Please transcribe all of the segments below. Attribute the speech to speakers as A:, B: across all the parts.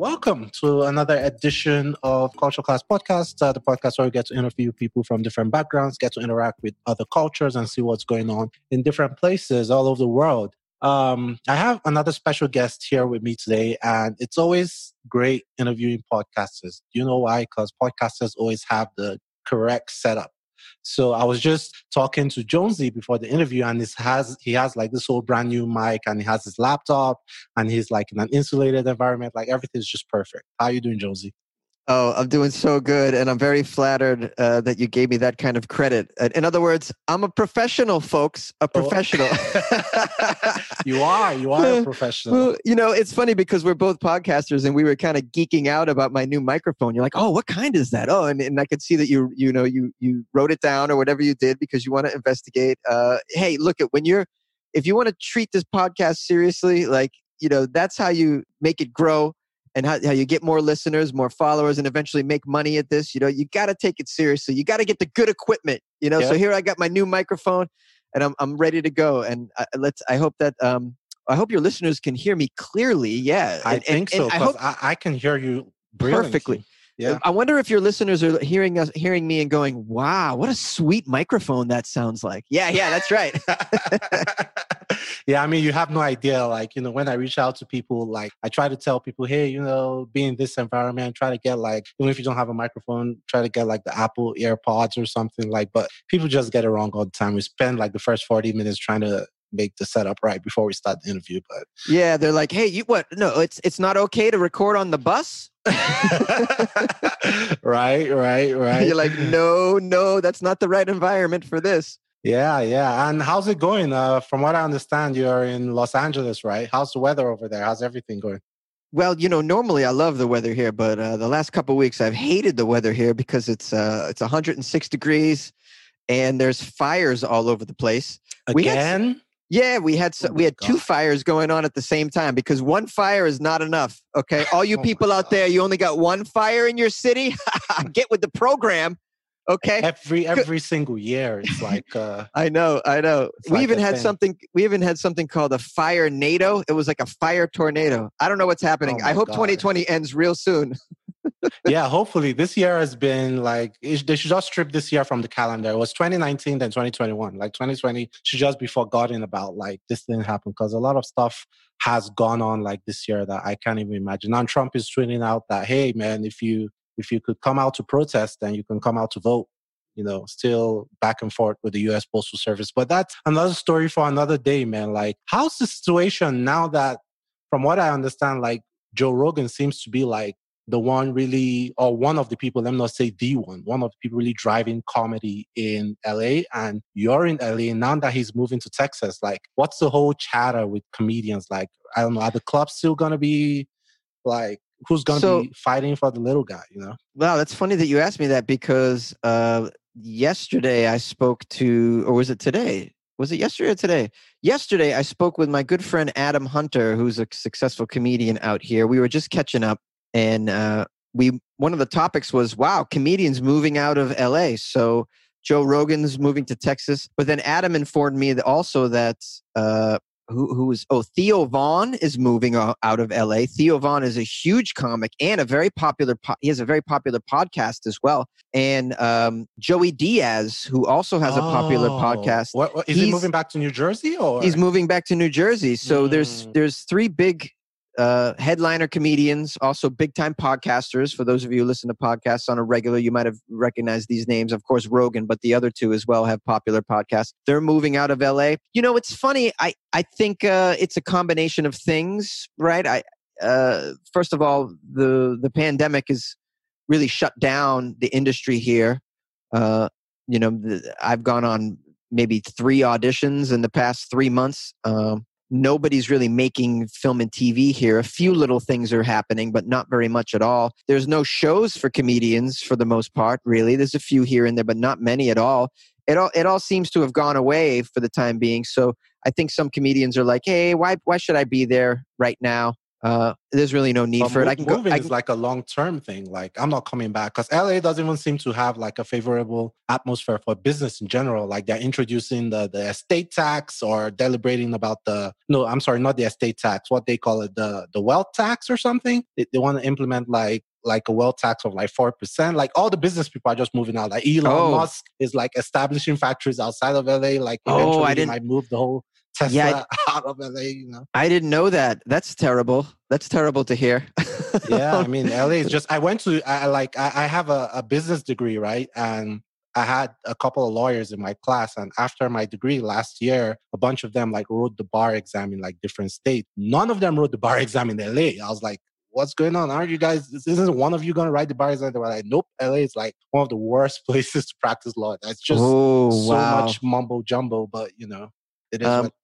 A: welcome to another edition of Cultural Class Podcast, uh, the podcast where we get to interview people from different backgrounds, get to interact with other cultures, and see what's going on in different places all over the world. Um, I have another special guest here with me today, and it's always great interviewing podcasters. You know why? Because podcasters always have the correct setup. So I was just talking to Jonesy before the interview, and this has he has like this whole brand new mic, and he has his laptop, and he's like in an insulated environment. Like everything's just perfect. How you doing, Jonesy?
B: Oh, I'm doing so good, and I'm very flattered uh, that you gave me that kind of credit. Uh, in other words, I'm a professional, folks. A oh. professional.
A: Oh. you are. You are a professional. Well,
B: you know, it's funny because we're both podcasters, and we were kind of geeking out about my new microphone. You're like, "Oh, what kind is that?" Oh, and, and I could see that you, you know, you you wrote it down or whatever you did because you want to investigate. Uh, hey, look at when you're, if you want to treat this podcast seriously, like you know, that's how you make it grow and how, how you get more listeners, more followers, and eventually make money at this. You know, you got to take it seriously. You got to get the good equipment. You know, yep. so here I got my new microphone, and I'm I'm ready to go. And I, let's. I hope that um I hope your listeners can hear me clearly. Yeah,
A: I
B: and,
A: think
B: and,
A: so. I hope I, I, can hear you
B: perfectly. Yeah. I wonder if your listeners are hearing us, hearing me, and going, "Wow, what a sweet microphone that sounds like." Yeah, yeah, that's right.
A: yeah, I mean, you have no idea. Like, you know, when I reach out to people, like, I try to tell people, hey, you know, be in this environment, try to get like, even if you don't have a microphone, try to get like the Apple AirPods or something like. But people just get it wrong all the time. We spend like the first forty minutes trying to make the setup right before we start the interview. But
B: yeah, they're like, hey, you what? No, it's it's not okay to record on the bus.
A: right, right, right.
B: You're like, no, no, that's not the right environment for this.
A: Yeah, yeah. And how's it going? Uh, from what I understand, you're in Los Angeles, right? How's the weather over there? How's everything going?
B: Well, you know, normally I love the weather here, but uh, the last couple weeks I've hated the weather here because it's uh, it's 106 degrees and there's fires all over the place.
A: Again?
B: Yeah, we had oh we had God. two fires going on at the same time because one fire is not enough. Okay, all you oh people out there, you only got one fire in your city. Get with the program. Okay,
A: every every single year it's like. Uh,
B: I know, I know. We like even had thing. something. We even had something called a firenado. It was like a fire tornado. I don't know what's happening. Oh I hope God. 2020 ends real soon
A: yeah, hopefully this year has been like they should just strip this year from the calendar. It was 2019 then 2021. Like 2020 should just be forgotten about. Like this didn't happen because a lot of stuff has gone on like this year that I can't even imagine. Now Trump is tweeting out that hey man, if you if you could come out to protest, then you can come out to vote. You know, still back and forth with the U.S. Postal Service, but that's another story for another day, man. Like, how's the situation now that, from what I understand, like Joe Rogan seems to be like the one really, or one of the people, let me not say the one, one of the people really driving comedy in LA. And you're in LA now that he's moving to Texas. Like, what's the whole chatter with comedians? Like, I don't know, are the clubs still going to be like, who's going to so, be fighting for the little guy, you know?
B: Wow, that's funny that you asked me that because uh, yesterday I spoke to, or was it today? Was it yesterday or today? Yesterday, I spoke with my good friend Adam Hunter, who's a successful comedian out here. We were just catching up and uh, we one of the topics was wow comedians moving out of la so joe rogan's moving to texas but then adam informed me that also that uh, who, who is oh theo Von is moving out of la theo Von is a huge comic and a very popular po- he has a very popular podcast as well. And um, joey diaz who also has oh, a popular oh, podcast
A: what, what, is he moving back to new jersey or?
B: He's moving back to new jersey. So mm. there's there's three big uh, headliner comedians, also big time podcasters. For those of you who listen to podcasts on a regular, you might have recognized these names. Of course, Rogan, but the other two as well have popular podcasts. They're moving out of LA. You know, it's funny. I, I think uh, it's a combination of things, right? I, uh, first of all, the, the pandemic has really shut down the industry here. Uh, you know, I've gone on maybe three auditions in the past three months. Um, nobody's really making film and TV here. A few little things are happening, but not very much at all. There's no shows for comedians for the most part, really. There's a few here and there, but not many at all. It all it all seems to have gone away for the time being. So I think some comedians are like, "Hey, why why should I be there right now?" Uh, there's really no need
A: but
B: for it. I can
A: moving
B: go. I
A: is like a long term thing. Like I'm not coming back because LA doesn't even seem to have like a favorable atmosphere for business in general. Like they're introducing the the estate tax or deliberating about the no, I'm sorry, not the estate tax. What they call it, the the wealth tax or something. They, they want to implement like like a wealth tax of like four percent. Like all the business people are just moving out. Like Elon
B: Oh.
A: Musk is like establishing factories outside of LA. Like
B: Oh, I
A: they
B: didn't-
A: might move the whole Tesla
B: Yeah,
A: out of LA. You know.
B: I didn't know that. That's terrible. That's terrible to hear.
A: yeah i mean la is just i went to i like i, I have a, a business degree right and i had a couple of lawyers in my class and after my degree last year a bunch of them like wrote the bar exam in like different states none of them wrote the bar exam in la i was like what's going on aren't you guys this isn't one of you going to write the bar exam they were like nope la is like one of the worst places to practice law that's just
B: oh
A: so
B: wow.
A: much mumbo jumbo but you know it is
B: Um,
A: what it is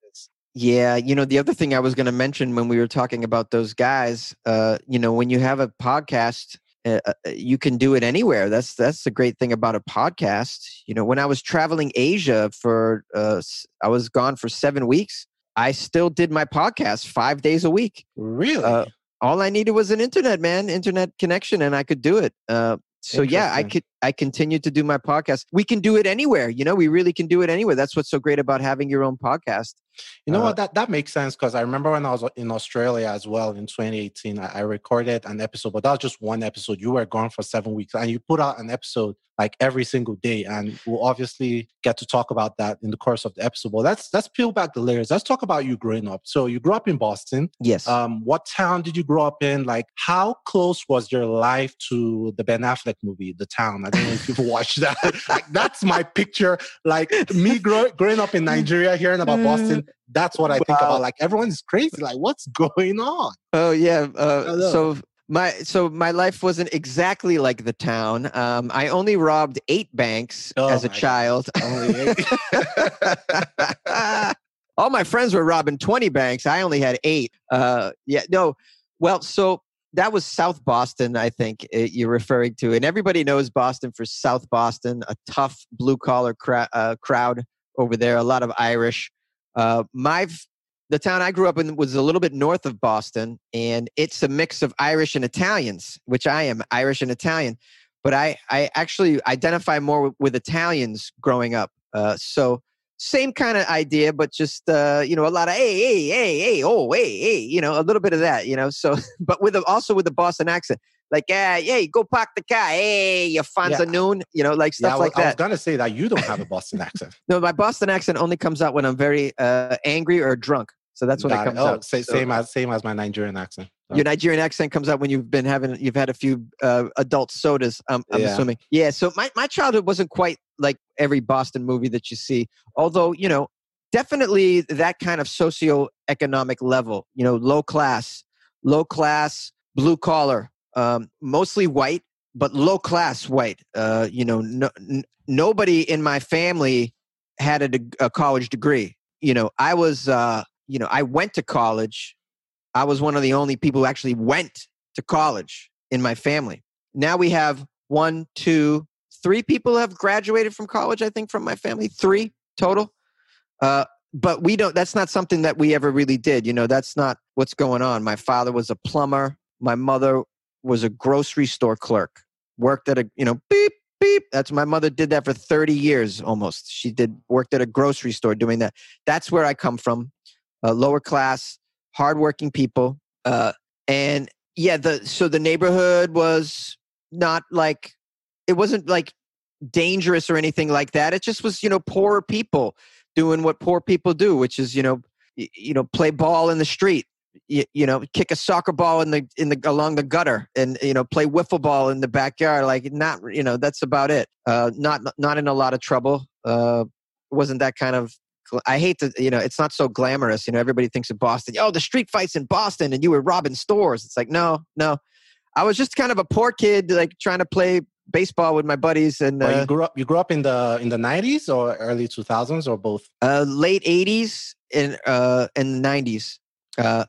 B: Yeah, you know, the other thing I was going to mention when we were talking about those guys, uh, you know, when you have a podcast, uh, uh, you can do it anywhere. That's that's the great thing about a podcast. You know, when I was traveling Asia for, uh, I was gone for seven weeks. I still did my podcast five days a week.
A: really
B: uh, All I needed was an internet, man, internet connection, and I could do it. Uh, so yeah, I could I continue to do my podcast. We can do it anywhere. You know, we really can do it anywhere. That's what's so great about having your own podcast.
A: You know
B: Uh,
A: what? That that makes sense because I remember when I was in Australia as well in 2018, I, I recorded an episode, but that was just one episode. You were gone for seven weeks, and you put out an episode like every single day, and we'll obviously get to talk about that in the course of the episode. But let's let's peel back the layers. Let's talk about you growing up. So you grew up in Boston.
B: Yes.
A: Um, what town did you grow up in? Like, how close was your life to the Ben Affleck movie, The Town? I don't know if you've watched that. like, that's my picture. Like me grow, growing up in Nigeria, hearing about Boston. That's what I think
B: Wow.
A: about. Like everyone's crazy. Like, what's going on?
B: Oh yeah. Uh, so my so my life wasn't exactly like the town. Um, I only robbed eight banks
A: Oh
B: as a child. All my friends were robbing twenty banks. I only had eight. Uh, yeah. No. Well, so that was South Boston. I think uh, you're referring to, and everybody knows Boston for South Boston, a tough blue collar cra- uh, crowd over there. A lot of Irish. Uh, my the town I grew up in was a little bit north of Boston, and it's a mix of Irish and Italians, which I am Irish and Italian. But I, I actually identify more with, with Italians growing up. Uh, so same kind of idea, but just uh, you know a lot of hey, hey, hey, hey, oh, hey, hey, you know a little bit of that, you know. So, but with a, also with the Boston accent, like uh, hey, go park the car, hey, you Fonza
A: Yeah.
B: noon, you know, like
A: yeah,
B: stuff
A: I was,
B: like
A: I was gonna say that you don't have a Boston accent.
B: No, my Boston accent only comes out when I'm very uh, angry or drunk. So that's when
A: Got
B: it
A: it.
B: comes
A: Oh,
B: out.
A: sa-
B: So-
A: same as same as my Nigerian accent.
B: your Nigerian accent comes out when you've been having you've had a few uh, adult sodas. Um, I'm
A: Yeah.
B: assuming. Yeah. So my my childhood wasn't quite like every Boston movie that you see. Although you know, definitely that kind of socioeconomic level. You know, low class, low class, blue collar, um, mostly white, but low class white. Uh, you know, no, n- nobody in my family had a, deg- a college degree. You know, I was. Uh, you know, I went to college. I was one of the only people who actually went to college in my family. Now we have one, two, three people have graduated from college, I think, from my family, three total. Uh, but we don't, that's not something that we ever really did. You know, that's not what's going on. My father was a plumber. My mother was a grocery store clerk, worked at a, you know, beep, beep. That's my mother did that for 30 years almost. She did, worked at a grocery store doing that. That's where I come from uh, lower class, hardworking people. Uh, and yeah, the so the neighborhood was not like it wasn't like dangerous or anything like that. It just was you know poorer people doing what poor people do, which is you know you know play ball in the street. You, you know, kick a soccer ball in the in the along the gutter, and you know, play wiffle ball in the backyard. Like not, you know, that's about it. Uh, not not in a lot of trouble. Uh, wasn't that kind of I hate to, you know, it's not so glamorous. You know, everybody thinks of Boston. Oh, the street fights in Boston, and you were robbing stores. It's like, no, no. I was just kind of a poor kid, like trying to play baseball with my buddies, and uh,
A: you grew up. You grew up in the in the nineties or early two thousands or both.
B: uh, late '80s and uh, and '90s. Uh,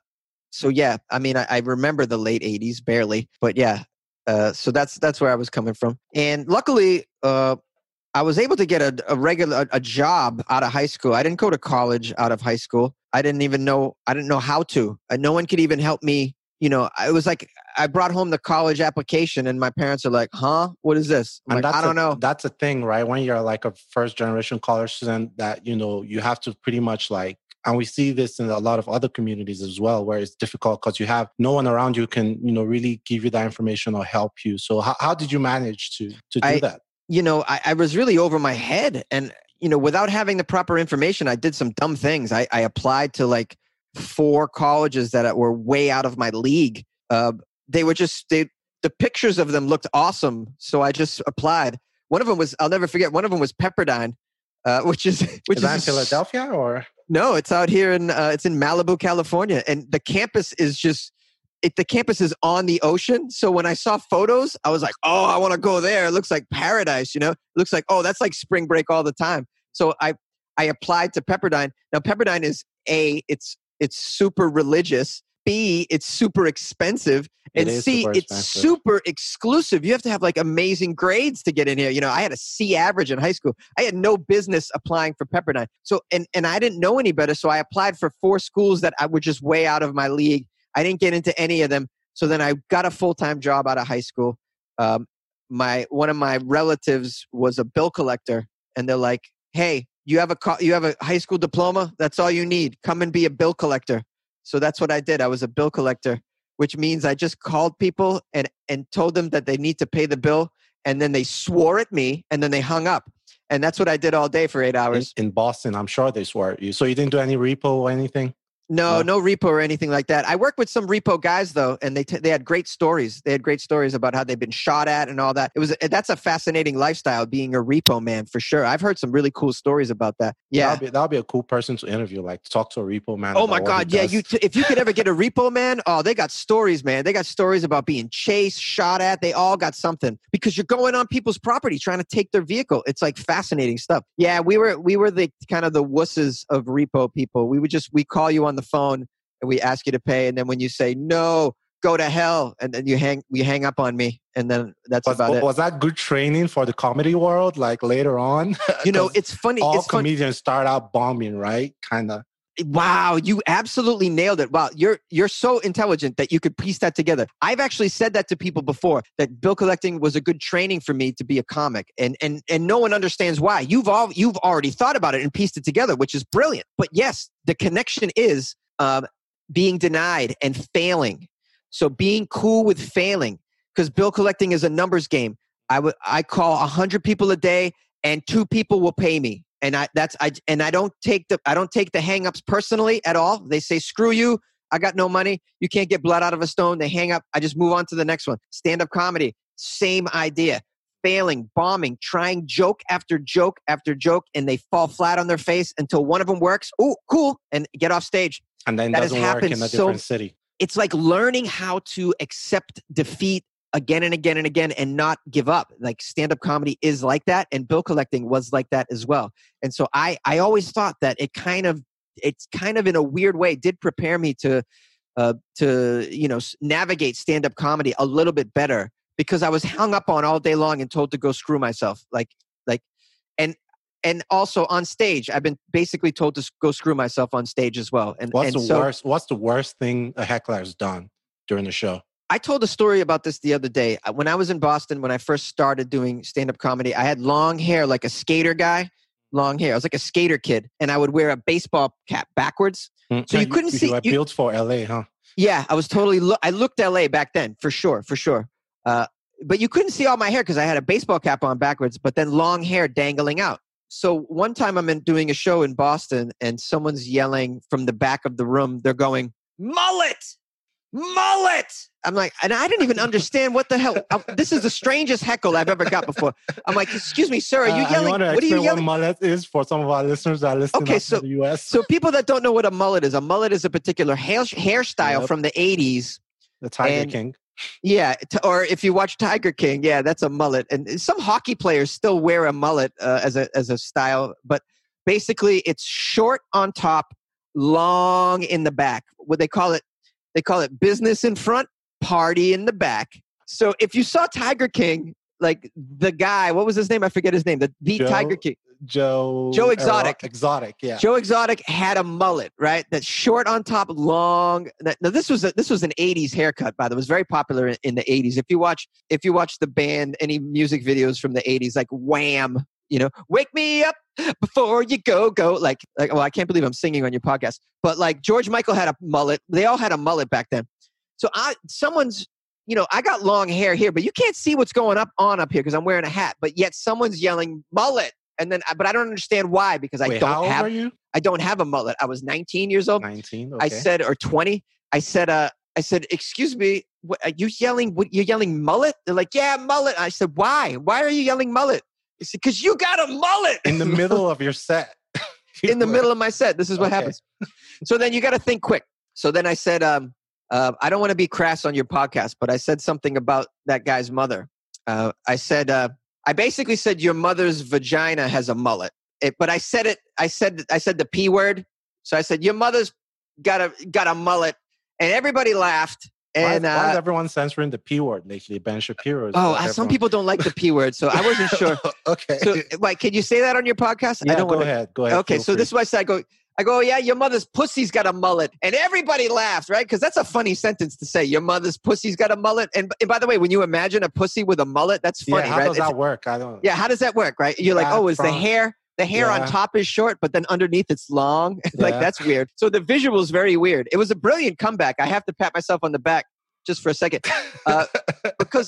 B: so yeah, I mean, I, I remember the late '80s barely, but yeah. Uh, so that's that's where I was coming from, and luckily, uh, I was able to get a, a regular a, job out of high school. I didn't go to college out of high school. I didn't even know I didn't know how to. Uh, no one could even help me you know, it was like, I brought home the college application, and my parents are like, "Huh, what is this?" I'm
A: and
B: like, I don't
A: a,
B: know.
A: That's a thing, right? When you're like a first generation college student, that you know you have to pretty much like, and we see this in a lot of other communities as well, where it's difficult because you have no one around you can you know really give you that information or help you. So how, how did you manage to to do
B: I-
A: that?
B: You know, I, I was really over my head. And, you know, without having the proper information, I did some dumb things. I, I applied to like four colleges that were way out of my league. Uh, they were just, they, the pictures of them looked awesome. So I just applied. One of them was, I'll never forget, one of them was Pepperdine, uh, which is, which
A: Is that in Philadelphia or?
B: No, it's out here in, uh, it's in Malibu, California. And the campus is just, it, the campus is on the ocean. So when I saw photos, I was like, oh, I want to go there. It looks like paradise, you know? It looks like, oh, that's like spring break all the time. So I, I applied to Pepperdine. Now Pepperdine is A, it's it's super religious. B, it's super expensive. And
A: is
B: C,
A: super
B: it's
A: expensive.
B: super exclusive. You have to have like amazing grades to get in here. You know, I had a C average in high school. I had no business applying for Pepperdine. So and and I didn't know any better. So I applied for four schools that I were just way out of my league. I didn't get into any of them. So then I got a full time job out of high school. Um, my one of my relatives was a bill collector, and they're like, "Hey, you have a co- you have a high school diploma. That's all you need. Come and be a bill collector." So that's what I did. I was a bill collector, which means I just called people and and told them that they need to pay the bill, and then they swore at me, and then they hung up. And that's what I did all day for eight
A: In,
B: hours.
A: in Boston, I'm sure they swore at you. So you didn't do any repo or anything?
B: No,
A: No.
B: no repo or anything like that. I worked with some repo guys though, and they t- they had great stories. They had great stories about how they've been shot at and all that. It was that's a fascinating lifestyle being a repo man for sure. I've heard some really cool stories about that. Yeah.
A: That'd be, that'd be a cool person to interview, like talk to a repo man.
B: Oh my God! Yeah,
A: does.
B: you. T- if you could ever get a repo man, oh, they got stories, man. They got stories about being chased, shot at. They all got something because you're going on people's property trying to take their vehicle. It's like fascinating stuff. Yeah, we were we were the kind of the wusses of repo people. We would just we call you on the phone and we ask you to pay, and then when you say no, go to hell, and then you hang you hang up on me, and then that's
A: was,
B: about it.
A: was that good training for the comedy world? Like later on,
B: You know, it's funny.
A: all
B: It's funny.
A: comedians start out bombing, right? Kind of.
B: Wow, you absolutely nailed it. Wow, you're you're so intelligent that you could piece that together. I've actually said that to people before that bill collecting was a good training for me to be a comic, and and and no one understands why. You've all you've already thought about it and pieced it together, which is brilliant. But yes, the connection is um, being denied and failing. So being cool with failing, because bill collecting is a numbers game. I would I call hundred people a day, and two people will pay me and I that's I and I don't take the I don't take the hangups personally at all. They say screw you, I got no money. You can't get blood out of a stone. They hang up. I just move on to the next one. Stand up comedy, same idea. Failing, bombing, trying joke after joke after joke, and they fall flat on their face until one of them works. Oh, cool, and get off stage.
A: And then
B: That
A: doesn't work in a
B: so-
A: different city.
B: It's like learning how to accept defeat again and again and again and not give up. Like stand up comedy is like that, and bill collecting was like that as well. And so I I always thought that it kind of it's kind of in a weird way did prepare me to uh, to you know navigate stand up comedy a little bit better because I was hung up on all day long and told to go screw myself. Like like and and also on stage I've been basically told to go screw myself on stage as well. And
A: What's
B: and
A: the
B: so,
A: worst? What's the worst thing a heckler has done during the show?
B: I told a story about this the other day. Uh, When I was in Boston, when I first started doing stand up comedy, I had long hair like a skater guy, long hair. I was like a skater kid, and I would wear a baseball cap backwards.
A: Mm,
B: So you couldn't see-
A: You were
B: you-
A: built for LA, huh?
B: Yeah, I was totally, lo- I looked LA back then, for sure, for sure. Uh, but you couldn't see all my hair because I had a baseball cap on backwards, but then long hair dangling out. So one time I'm in, doing a show in Boston, and someone's yelling from the back of the room. They're going, mullet, mullet. I'm like, and I didn't even understand what the hell. I- this is the strangest heckle I've ever got before. I'm like, excuse me, sir, are you
A: Uh,
B: yelling?
A: I
B: What are you yelling?
A: what mullet is for some of our listeners that are listening
B: Okay, so-
A: to the US.
B: So people that don't know what a mullet is, a mullet is a particular hair, hairstyle
A: Yep.
B: from the 80s.
A: the Tiger
B: and-
A: King.
B: Yeah, t- or if you watch Tiger King, yeah, that's a mullet. And some hockey players still wear a mullet uh, as a as a style, but basically it's short on top, long in the back. What they call it, they call it business in front, party in the back. So if you saw Tiger King, like the guy, what was his name? I forget his name. The the
A: Joe?
B: Tiger King.
A: Joe
B: Joe Exotic.
A: Exotic, yeah.
B: Joe Exotic had a mullet, right? That's short on top, long. Now this was a, this was an '80s haircut, by the way. It was very popular in, in the '80s. If you watch if you watch the band, any music videos from the '80s, like Wham, you know, wake me up before you go, go. Like, like, well, I can't believe I'm singing on your podcast, but like George Michael had a mullet. They all had a mullet back then. So I, someone's, you know, I got long hair here, but you can't see what's going up on up here because I'm wearing a hat. But yet someone's yelling mullet, and then, but I don't understand why because I
A: Wait,
B: don't have? I don't have a mullet. I was 19 years old.
A: 19. Okay.
B: I said, or 20. I said, uh, I said, excuse me, what, are you yelling? What, you're yelling mullet? They're like, yeah, mullet. I said, why? Why are you yelling mullet? Because you got a mullet
A: in the middle of your set.
B: in the middle of my set. This is what
A: Okay.
B: happens. So then you got to think quick. So then I said, um, uh, I don't want to be crass on your podcast, but I said something about that guy's mother. Uh, I said, uh, I basically said your mother's vagina has a mullet. It, but I said it. I said I said the p word. So I said your mother's got a got a mullet, and everybody laughed.
A: Why,
B: And
A: why is
B: uh,
A: everyone censoring the P word lately? Ben Shapiro.
B: oh, uh, some people don't like the p word, so I wasn't sure.
A: okay.
B: So, like, can you say that on your podcast?
A: yeah,
B: I don't
A: go
B: wanna-
A: ahead. Go ahead.
B: Okay, so
A: free.
B: this is why I said I go. I go, yeah, your mother's pussy's got a mullet, and everybody laughed, right? Because that's a funny sentence to say. Your mother's pussy's got a mullet, and, and by the way, when you imagine a pussy with a mullet, that's funny,
A: yeah, how
B: right?
A: does
B: It's-
A: that work? I don't.
B: yeah, how does that work, right? You're like, oh, is the hair the hair on top is short, but then underneath it's long? like
A: Yeah.
B: that's weird. So the visual is very weird. It was a brilliant comeback. I have to pat myself on the back just for a second uh, because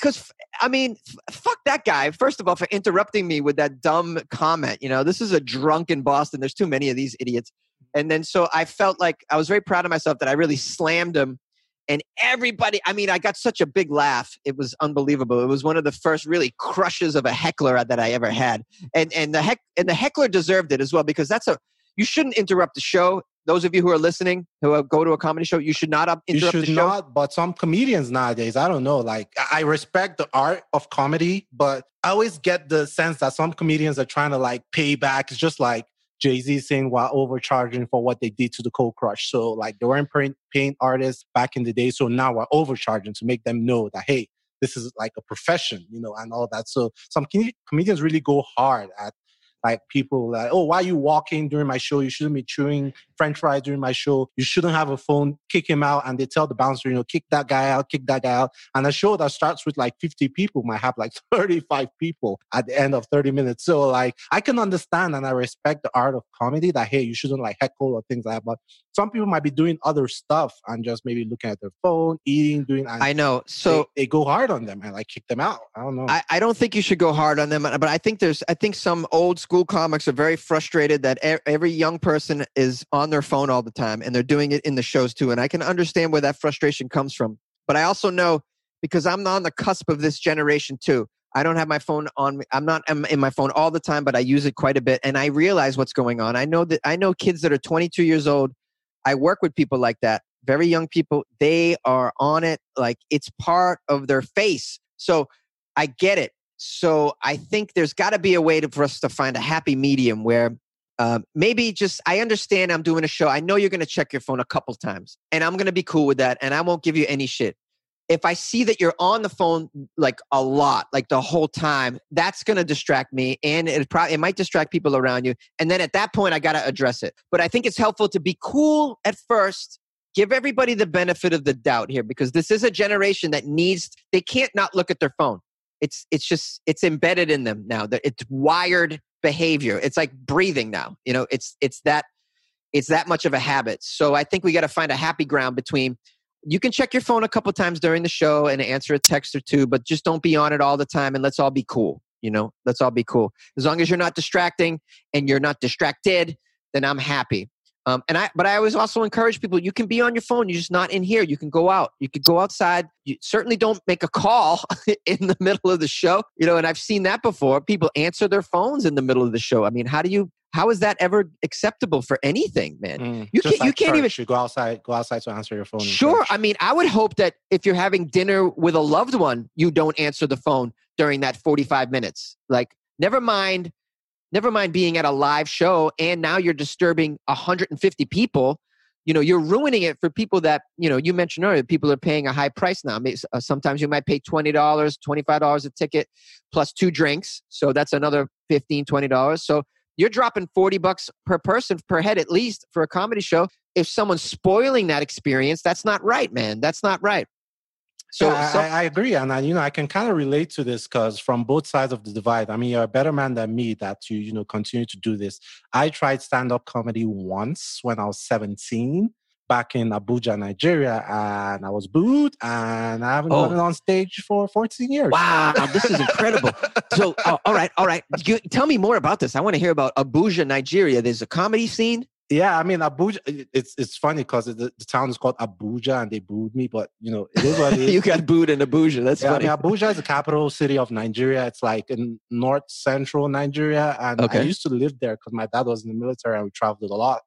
B: because I mean, f- fuck that guy. First of all, for interrupting me with that dumb comment. You know, this is a drunk in Boston. There's too many of these idiots. And then so I felt like I was very proud of myself that I really slammed him. And everybody, I mean, I got such a big laugh. It was unbelievable. It was one of the first really crushes of a heckler that I ever had. And and the heck and the heckler deserved it as well because that's a you shouldn't interrupt the show. Those of you who are listening who go to a comedy show, you should not up-
A: you
B: interrupt
A: should
B: the show.
A: not but some comedians nowadays i don't know like i I respect the art of comedy but i always get the sense that some comedians are trying to like pay back it's just like jay-z saying while overcharging for what they did to the cold crush so like they weren't paying, artists back in the day so now we're overcharging to make them know that hey this is like a profession you know and all that so some com- comedians really go hard at like people like, oh, why are you walking during my show? You shouldn't be chewing French fries during my show. You shouldn't have a phone. Kick him out. And they tell the bouncer, you know, kick that guy out, kick that guy out. And a show that starts with like 50 people might have like 35 people at the end of 30 minutes. So like I can understand and I respect the art of comedy that hey, you shouldn't like heckle or things like that. But some people might be doing other stuff and just maybe looking at their phone, eating, doing
B: I know. So
A: they, they go hard on them and like kick them out. I don't know.
B: I, I don't think you should go hard on them, but I think there's I think some old school comics are very frustrated that every young person is on their phone all the time and they're doing it in the shows too. And I can understand where that frustration comes from. But I also know because I'm on the cusp of this generation too. I don't have my phone on me. I'm not I'm in my phone all the time, but I use it quite a bit and I realize what's going on. I know that I know kids that are 22 years old. I work with people like that, very young people. They are on it like it's part of their face. So I get it. So I think there's got to be a way to, for us to find a happy medium where um, maybe just I understand I'm doing a show. I know you're going to check your phone a couple times, and I'm going to be cool with that, and I won't give you any shit. If I see that you're on the phone like a lot, like the whole time, that's going to distract me, and it probably it might distract people around you. And then at that point, I got to address it. But I think it's helpful to be cool at first give everybody the benefit of the doubt here because this is a generation that needs they can't not look at their phone it's it's just it's embedded in them now that it's wired behavior. It's like breathing now you know it's it's that it's that much of a habit. So i think we got to find a happy ground between you can check your phone a couple times during the show and answer a text or two but just don't be on it all the time and let's all be cool you know let's all be cool. As long as you're not distracting and you're not distracted then i'm happy um, and I, but I always also encourage people: you can be on your phone, you're just not in here. You can go out, you could go outside. You certainly don't make a call in the middle of the show, you know. And I've seen that before. People answer their phones in the middle of the show. I mean, how do you? How is that ever acceptable for anything, man?
A: Mm,
B: you can't- you can't even-
A: You go outside. Go outside to answer your phone.
B: Sure. I mean, I would hope that if you're having dinner with a loved one, you don't answer the phone during that 45 minutes. Like, never mind, never mind being at a live show and now you're disturbing 150 people. you know you're ruining it for people that you know you mentioned earlier people are paying a high price now. Uh, sometimes you might pay $20 $25 a ticket plus two drinks so that's another $15 $20 so you're dropping 40 bucks per person per head at least for a comedy show. If someone's spoiling that experience that's not right man. That's not right
A: so, yeah, so I, I, agree, and I, you know I can kind of relate to this because from both sides of the divide. I mean, you're a better man than me that you you know continue to do this. I tried stand up comedy once when I was 17 back in Abuja, Nigeria, and I was booed, and I haven't oh. gotten on stage for 14 years.
B: Wow, this is incredible. so, oh, all right, all right, you, tell me more about this. I want to hear about Abuja, Nigeria. There's a comedy scene.
A: Yeah, I mean Abuja. It's it's funny because the, the, town is called Abuja, and they booed me. But you know, it is what it is.
B: you got booed in Abuja. That's
A: yeah,
B: funny.
A: I mean, Abuja is the capital city of Nigeria. It's like in north central Nigeria, and okay. I used to live there because my dad was in the military, and we traveled a lot.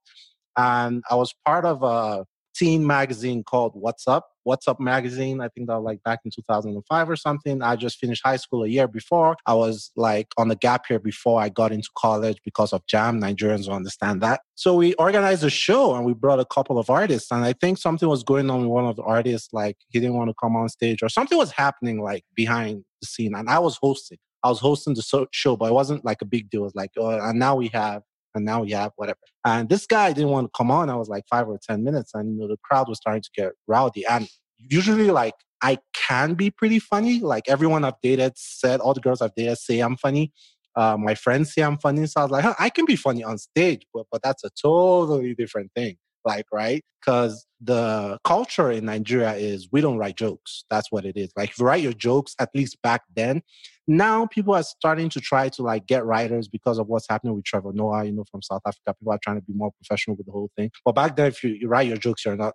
A: And I was part of a teen magazine called What's Up. What's Up magazine. I think that like back in 2005 or something. I just finished high school a year before. I was like on the gap year before I got into college because of JAMB. Nigerians will understand that. So we organized a show and we brought a couple of artists. And I think something was going on with one of the artists, like he didn't want to come on stage or something was happening like behind the scene. And I was hosting. I was hosting the show, but it wasn't like a big deal. It was like, oh, and now we have and now have whatever. And this guy didn't want to come on. I was like five or 10 minutes and you know, the crowd was starting to get rowdy. And usually like I can be pretty funny. Like everyone I've dated said, all the girls I've dated say I'm funny. Uh, my friends say I'm funny. So I was like, huh, I can be funny on stage, but, but that's a totally different thing like, right? Because the culture in Nigeria is we don't write jokes. That's what it is. Like, if you write your jokes, at least back then, now people are starting to try to like get writers because of what's happening with Trevor Noah, you know, from South Africa. People are trying to be more professional with the whole thing. But back then, if you, you write your jokes, you're not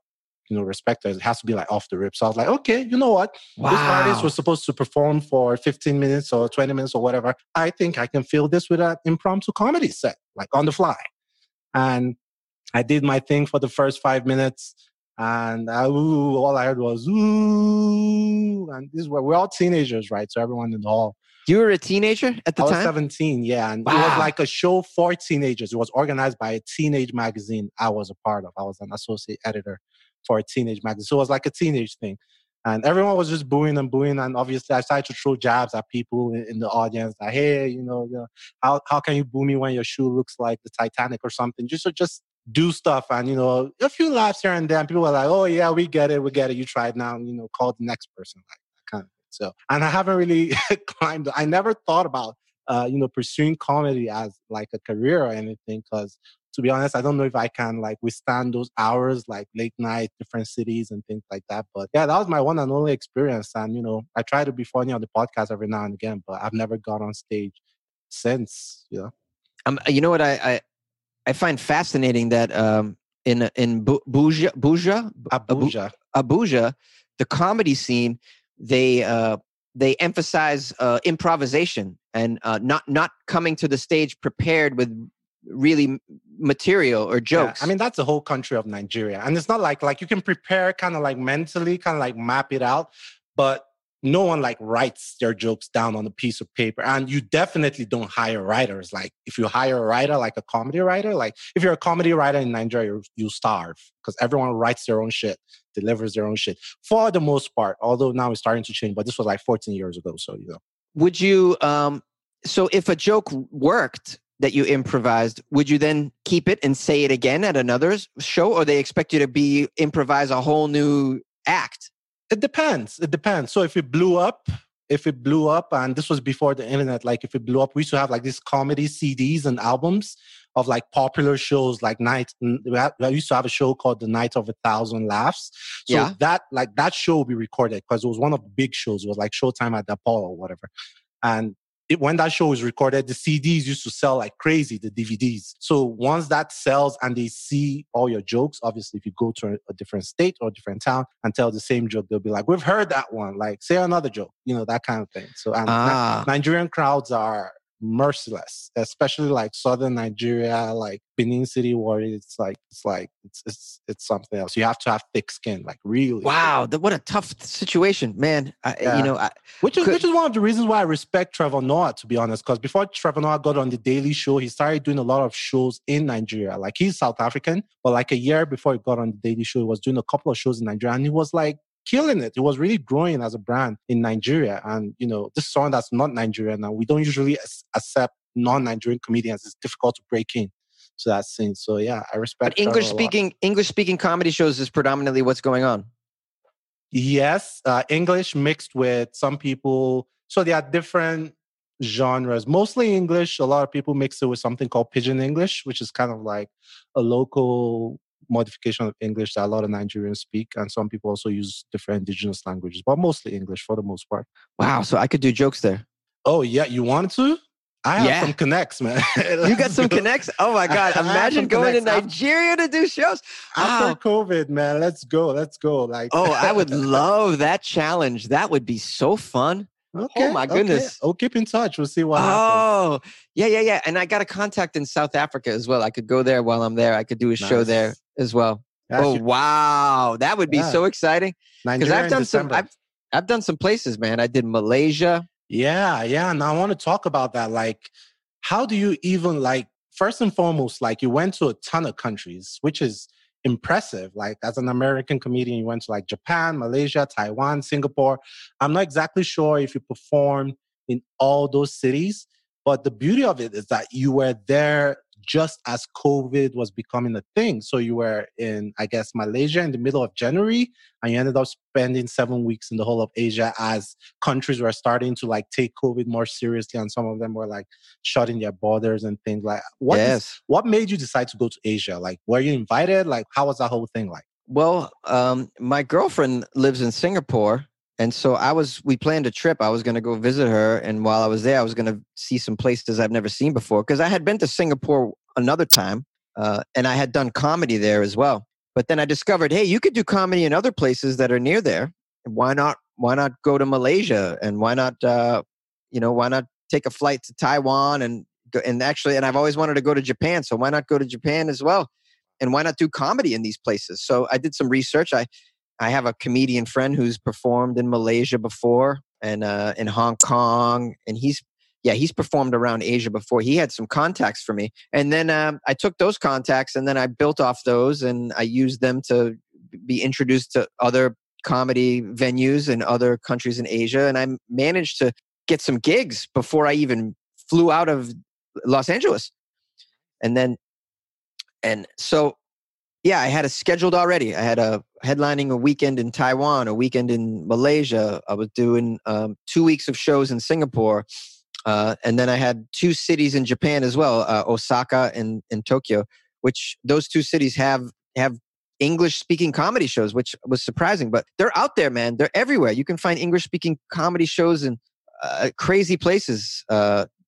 A: you know, respected. It has to be like off the rip. So I was like, okay, you know what? Wow. This artist was supposed to perform for 15 minutes or 20 minutes or whatever. I think I can fill this with an impromptu comedy set, like on the fly. And I did my thing for the first five minutes, and I, ooh, all I heard was ooh, and this is where we're all teenagers, right? So everyone in the hall.
B: You were a teenager at the
A: I
B: time.
A: I was 17, yeah, and wow. it was like a show for teenagers. It was organized by a teenage magazine I was a part of. I was an associate editor for a teenage magazine, so it was like a teenage thing. And everyone was just booing and booing. And obviously, I started to throw jabs at people in, in, the audience. Like, hey, you know, you know, how, how can you boo me when your shoe looks like the Titanic or something? Just, just do stuff and you know a few laughs here and there people were like oh yeah we get it we get it you tried now you know call the next person like that kind of thing. So and i haven't really climbed i never thought about uh you know pursuing comedy as like a career or anything because to be honest i don't know if i can like withstand those hours like late night different cities and things like that but yeah that was my one and only experience and you know i try to be funny on the podcast every now and again but i've never got on stage since you know?
B: Um, you know what I, I I find fascinating that um, in in Buja, Buja,
A: Abuja,
B: Abuja, the comedy scene, they uh, they emphasize uh, improvisation and uh, not not coming to the stage prepared with really material or jokes.
A: Yeah, I mean that's the whole country of Nigeria, and it's not like like you can prepare kind of like mentally, kind of like map it out, but no one like writes their jokes down on a piece of paper and you definitely don't hire writers. Like if you hire a writer like a comedy writer like if you're a comedy writer in nigeria you starve because everyone writes their own shit delivers their own shit for the most part although now it's starting to change but this was like 14 years ago so you know.
B: Would you um so if a joke worked that you improvised would you then keep it and say it again at another show or they expect you to be improvise a whole new act
A: it depends. It depends. So if it blew up, if it blew up, and this was before the internet, like if it blew up, we used to have like these comedy CDs and albums of like popular shows like night we used to have a show called the night of a thousand laughs so yeah. that like that show will be recorded because it was one of the big shows it was like showtime at the apollo or whatever and it, when that show was recorded, the CDs used to sell like crazy, the DVDs. So once that sells and they see all your jokes, obviously, if you go to a, a different state or a different town and tell the same joke, they'll be like, we've heard that one. Like, say another joke, you know, that kind of thing. So and ah. Nigerian crowds are merciless, especially like southern Nigeria, like Benin City Warriors. It's like it's like it's it's it's something else. You have to have thick skin, like really.
B: Wow, the, what a tough situation, man. I, yeah. You know, I,
A: which is could, which is one of the reasons why I respect Trevor Noah, to be honest. Because before Trevor Noah got on the Daily Show, he started doing a lot of shows in Nigeria. Like he's South African, but like a year before he got on the Daily Show, he was doing a couple of shows in Nigeria, and he was like killing it. It was really growing as a brand in Nigeria. And, you know, this song that's not Nigerian and we don't usually accept non-Nigerian comedians. It's difficult to break in to that scene. So yeah, I respect.
B: But English speaking English speaking comedy shows is predominantly what's going on.
A: Yes, uh, English mixed with some people. So there are different genres, mostly English. A lot of people mix it with something called pidgin English, which is kind of like a local modification of English that a lot of Nigerians speak, and some people also use different indigenous languages, but mostly English for the most part.
B: Wow, so I could do jokes there.
A: Oh yeah, you want to? I have yeah. some connects, man.
B: you got some connects? Oh my God. Imagine going connects. to Nigeria to do shows.
A: After oh. COVID, man. Let's go. Let's go. Like
B: Oh, I would love that challenge. That would be so fun. Oh okay. Oh my goodness.
A: Okay. Oh, keep in touch. We'll see what
B: oh,
A: happens.
B: Oh, yeah, yeah, yeah. And I got a contact in South Africa as well. I could go there while I'm there. I could do a nice. show there as well. That's oh, your... wow. That would be yeah. so exciting. Because I've done some I've, I've done some places, man. I did Malaysia.
A: Yeah, yeah. And I want to talk about that. Like, how do you even like first and foremost, like you went to a ton of countries, which is impressive. Like as an American comedian, you went to like Japan, Malaysia, Taiwan, Singapore. I'm not exactly sure if you performed in all those cities, but the beauty of it is that you were there just as COVID was becoming a thing. So you were in, I guess, Malaysia in the middle of January, and you ended up spending seven weeks in the whole of Asia as countries were starting to like take COVID more seriously, and some of them were like shutting their borders and things like. What yes. Is, what made you decide to go to Asia? Like, were you invited? Like, how was that whole thing like?
B: Well, um, my girlfriend lives in Singapore. And so I was, we planned a trip. I was going to go visit her. And while I was there, I was going to see some places I've never seen before because I had been to Singapore another time uh, and I had done comedy there as well. But then I discovered, hey, you could do comedy in other places that are near there. Why not? Why not go to Malaysia? And why not, uh, you know, why not take a flight to Taiwan and go, and actually, and I've always wanted to go to Japan. So why not go to Japan as well? And why not do comedy in these places? So I did some research. I I have a comedian friend who's performed in Malaysia before and uh, in Hong Kong, and he's yeah he's performed around Asia before. He had some contacts for me, and then um, I took those contacts and then I built off those and I used them to be introduced to other comedy venues in other countries in Asia, and I managed to get some gigs before I even flew out of Los Angeles, and then and so yeah, I had a scheduled already. I had a headlining a weekend in Taiwan, a weekend in Malaysia. I was doing um, two weeks of shows in Singapore. Uh, and then I had two cities in Japan as well, uh, Osaka and, and Tokyo, which those two cities have have English speaking comedy shows, which was surprising. But they're out there, man. They're everywhere. You can find English speaking comedy shows in uh, crazy places.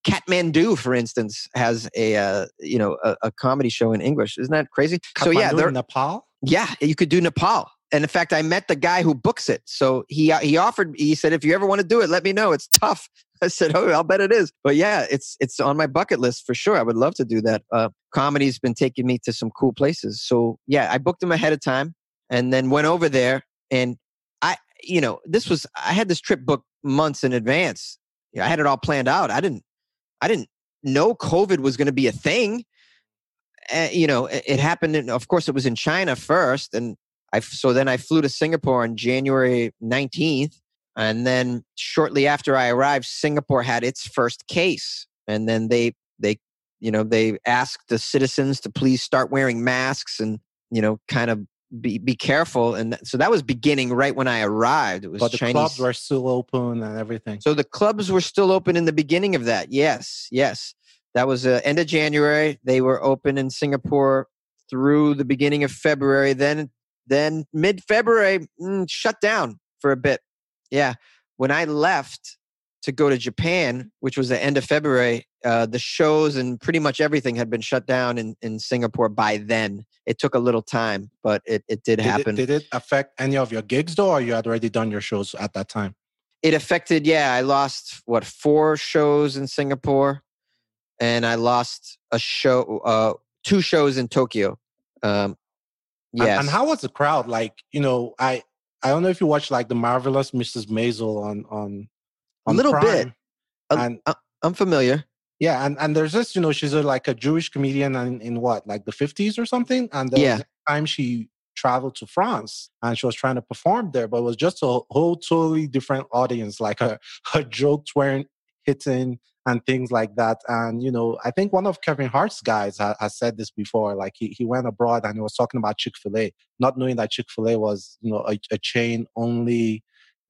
B: Kathmandu, for instance, has a uh, you know a, a, comedy show in English. Isn't that crazy?
A: Kathmandu so yeah, they're Nepal.
B: Yeah, you could do Nepal. And in fact, I met the guy who books it. So he uh, he offered. He said, "If you ever want to do it, let me know. It's tough." I said, "Oh, I'll bet it is." But yeah, it's it's on my bucket list for sure. I would love to do that. Uh, comedy's been taking me to some cool places. So yeah, I booked them ahead of time, and then went over there. And I, you know, this was I had this trip booked months in advance. I had it all planned out. I didn't I didn't know COVID was going to be a thing. Uh, you know, it, it happened. In, of course, it was in China first, and I so then I flew to Singapore on January nineteenth, and then shortly after I arrived, Singapore had its first case, and then they they you know they asked the citizens to please start wearing masks and you know kind of be be careful. And so that was beginning right when I arrived. It was
A: but the Chinese. clubs were still open and everything.
B: So the clubs were still open in the beginning of that. Yes, yes, that was uh, end of January. They were open in Singapore through the beginning of February. Then then mid February mm, shut down for a bit. Yeah, when I left to go to Japan, which was the end of February, uh, the shows and pretty much everything had been shut down in, in Singapore by then. It took a little time, but it, it did,
A: did
B: happen.
A: It, did it affect any of your gigs though, or you had already done your shows at that time?
B: It affected, yeah. I lost what four shows in Singapore. and I lost a show, uh, two shows in Tokyo. Um,
A: yeah. And, and, how was the crowd? Like, you know, I I don't know if you watched like the marvelous Mrs. Maisel on, on
B: a little Prime. bit. And uh, I'm familiar.
A: Yeah, and and there's this, you know, she's a, like a Jewish comedian in, in what, like the 50s or something. And the yeah. time she traveled to France and she was trying to perform there, but it was just a whole totally different audience. Like her her jokes weren't hitting and things like that. And, you know, I think one of Kevin Hart's guys has, has said this before. Like he, he went abroad and he was talking about Chick fil A, not knowing that Chick fil A was, you know, a, a chain only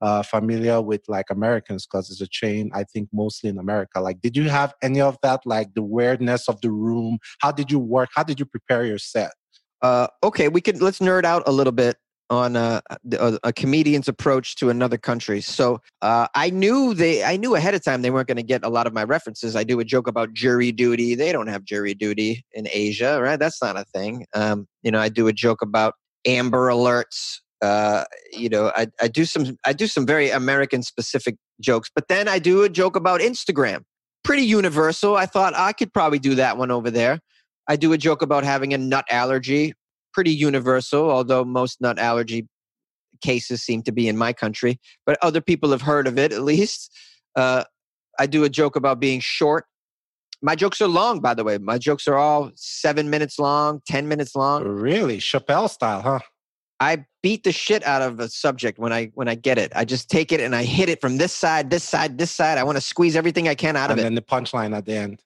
A: uh, familiar with like Americans because it's a chain, I think, mostly in America. Like, did you have any of that, like the weirdness of the room? How did you work? How did you prepare your set?
B: Uh, okay, we could let's nerd out a little bit on a, a, a, comedian's approach to another country. So uh, I knew they, I knew ahead of time they weren't going to get a lot of my references. I do a joke about jury duty. They don't have jury duty in Asia, right? That's not a thing. Um, you know, I do a joke about Amber Alerts. Uh, you know, I, I do some, I do some very American specific jokes, but then I do a joke about Instagram. Pretty universal. I thought I could probably do that one over there. I do a joke about having a nut allergy pretty universal, although most nut allergy cases seem to be in my country. But other people have heard of it at least. Uh, I do a joke about being short. My jokes are long, by the way. My jokes are all seven minutes long, 10 minutes long.
A: Really? Chappelle style, huh?
B: I beat the shit out of a subject when I when I get it. I just take it and I hit it from this side, this side, this side. I want to squeeze everything I can out
A: and
B: of
A: it. And then the punchline at the end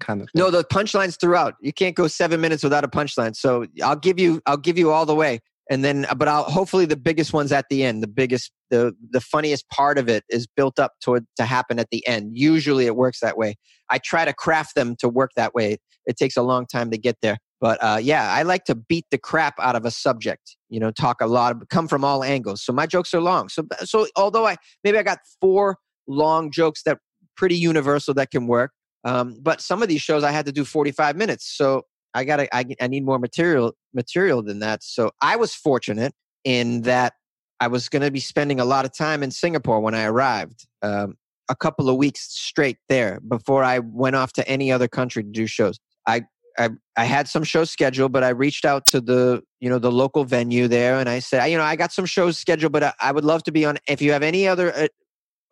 A: kind of
B: thing. no the punchlines throughout you can't go seven minutes without a punchline so i'll give you i'll give you all the way and then but i'll hopefully the biggest ones at the end the biggest the the funniest part of it is built up toward to happen at the end usually it works that way i try to craft them to work that way it takes a long time to get there but uh, yeah i like to beat the crap out of a subject you know talk a lot of, come from all angles so my jokes are long so so although i maybe i got four long jokes that pretty universal that can work um, but some of these shows I had to do 45 minutes. So I got I, I need more material material than that. So I was fortunate in that I was going to be spending a lot of time in Singapore when I arrived. Um, a couple of weeks straight there before I went off to any other country to do shows. I, I I had some shows scheduled, but I reached out to the you know the local venue there, and I said, you know, I got some shows scheduled, but I, I would love to be on. If you have any other uh,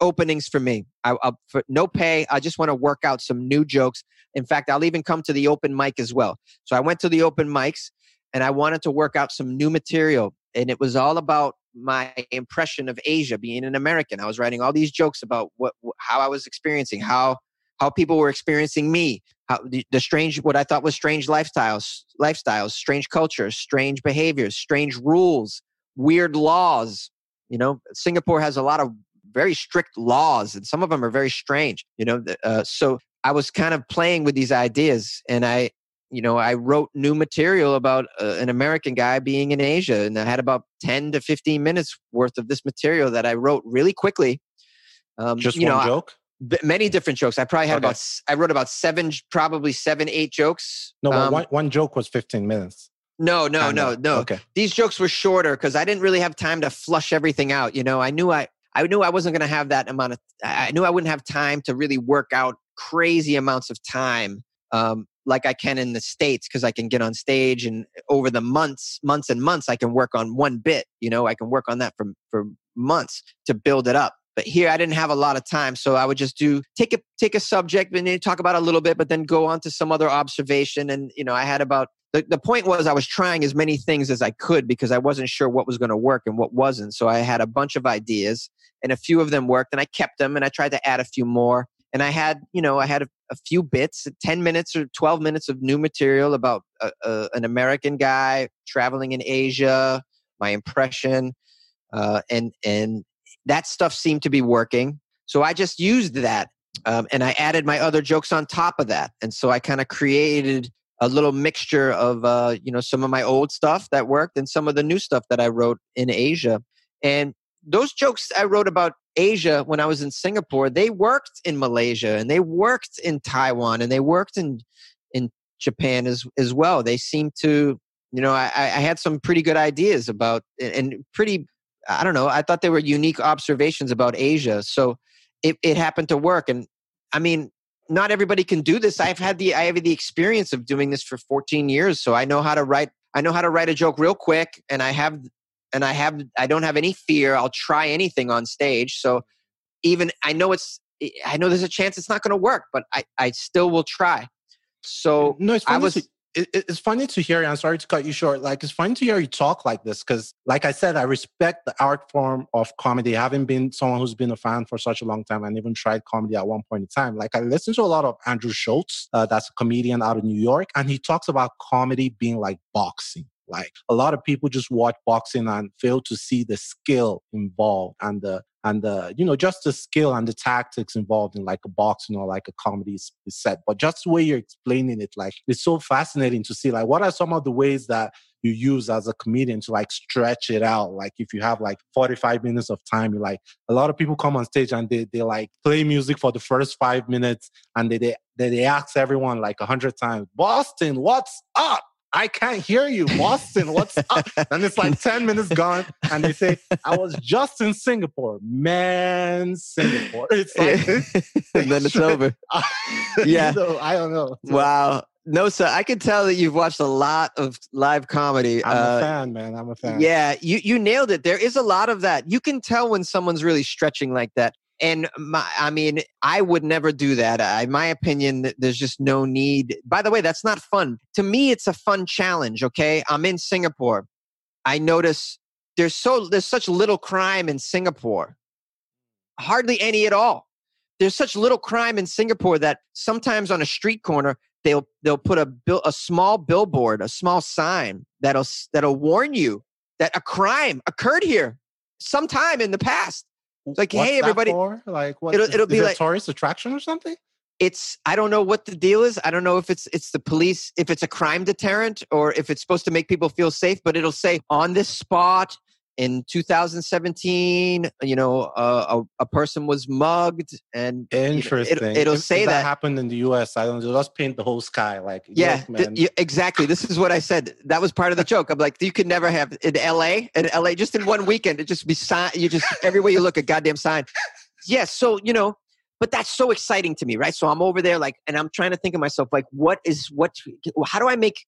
B: openings for me. I, will for no pay. I just want to work out some new jokes. In fact, I'll even come to the open mic as well. So I went to the open mics and I wanted to work out some new material. And it was all about my impression of Asia being an American. I was writing all these jokes about what how I was experiencing, how how people were experiencing me, how the, the strange what I thought was strange lifestyles, lifestyles, strange cultures, strange behaviors, strange rules, weird laws. You know, Singapore has a lot of very strict laws, and some of them are very strange. You know, uh, so I was kind of playing with these ideas, and I, you know, I wrote new material about uh, an American guy being in Asia, and I had about ten to fifteen minutes worth of this material that I wrote really quickly.
A: Um, Just one know, joke.
B: Many different jokes. I probably had okay. about I wrote about seven, probably seven, eight jokes.
A: No, um, one, one joke was fifteen minutes.
B: No, no, no, no. Okay. These jokes were shorter because I didn't really have time to flush everything out. You know, I knew I I knew I wasn't going to have that amount of. I knew I wouldn't have time to really work out crazy amounts of time um, like I can in the states because I can get on stage and over the months, months and months, I can work on one bit. You know, I can work on that for for months to build it up. But here, I didn't have a lot of time, so I would just do take a take a subject and then talk about a little bit, but then go on to some other observation. And you know, I had about the, the point was I was trying as many things as I could because I wasn't sure what was going to work and what wasn't. So I had a bunch of ideas and a few of them worked and I kept them and I tried to add a few more. And I had, you know, I had a, a few bits, 10 minutes or 12 minutes of new material about a, a, an American guy traveling in Asia, my impression. Uh, and, and that stuff seemed to be working. So I just used that um, and I added my other jokes on top of that. And so I kind of created a little mixture of uh, you know some of my old stuff that worked and some of the new stuff that I wrote in Asia. And those jokes I wrote about Asia when I was in Singapore, they worked in Malaysia and they worked in Taiwan and they worked in in Japan as as well. They seemed to, you know, I, I had some pretty good ideas about and pretty I don't know, I thought they were unique observations about Asia. So it, it happened to work. And I mean, not everybody can do this. I've had the I have the experience of doing this for 14 years, so I know how to write. I know how to write a joke real quick, and I have and I have I don't have any fear. I'll try anything on stage. So even I know it's I know there's a chance it's not going to work, but I I still will try. So
A: no, it's
B: I was.
A: It, it's funny to hear. I'm sorry to cut you short. Like it's funny to hear you talk like this because, like I said, I respect the art form of comedy. Having been someone who's been a fan for such a long time and even tried comedy at one point in time. Like I listen to a lot of Andrew Schulz, uh, that's a comedian out of New York, and he talks about comedy being like boxing. Like a lot of people just watch boxing and fail to see the skill involved and the and the you know just the skill and the tactics involved in like a boxing or like a comedy set. But just the way you're explaining it, like it's so fascinating to see. Like, what are some of the ways that you use as a comedian to like stretch it out? Like, if you have like 45 minutes of time, you like a lot of people come on stage and they they like play music for the first five minutes and they they they, they ask everyone like a hundred times, Boston, what's up? I can't hear you, Boston. What's up? And it's like 10 minutes gone. And they say, I was just in Singapore. Man, Singapore. It's like,
B: and then it's over. yeah.
A: So, I don't know.
B: Wow. No, sir. I can tell that you've watched a lot of live comedy.
A: I'm uh, a fan, man. I'm a fan.
B: Yeah, you, you nailed it. There is a lot of that. You can tell when someone's really stretching like that. And my, I mean, I would never do that. In my opinion, there's just no need. By the way, that's not fun. To me, it's a fun challenge. Okay, I'm in Singapore. I notice there's so there's such little crime in Singapore, hardly any at all. There's such little crime in Singapore that sometimes on a street corner they'll they'll put a a small billboard, a small sign that'll that'll warn you that a crime occurred here sometime in the past like,
A: What's
B: hey, everybody.
A: Like, what? It'll, it'll be like tourist attraction or something.
B: It's I don't know what the deal is. I don't know if it's it's the police, if it's a crime deterrent, or if it's supposed to make people feel safe. But it'll say on this spot in 2017, you know, uh, a, a, person was mugged, and
A: interesting.
B: You know, it, will say
A: that,
B: that,
A: happened in the U.S. I don't just paint the whole sky like
B: yeah, th- exactly. This is what I said. That was part of the joke. I'm like, you could never have in L.A. in L.A. just in one weekend. It just be sign. You just everywhere you look, a goddamn sign. Yes. Yeah, so you know, but that's so exciting to me, right? So I'm over there, like, and I'm trying to think of myself, like, what is what? How do I make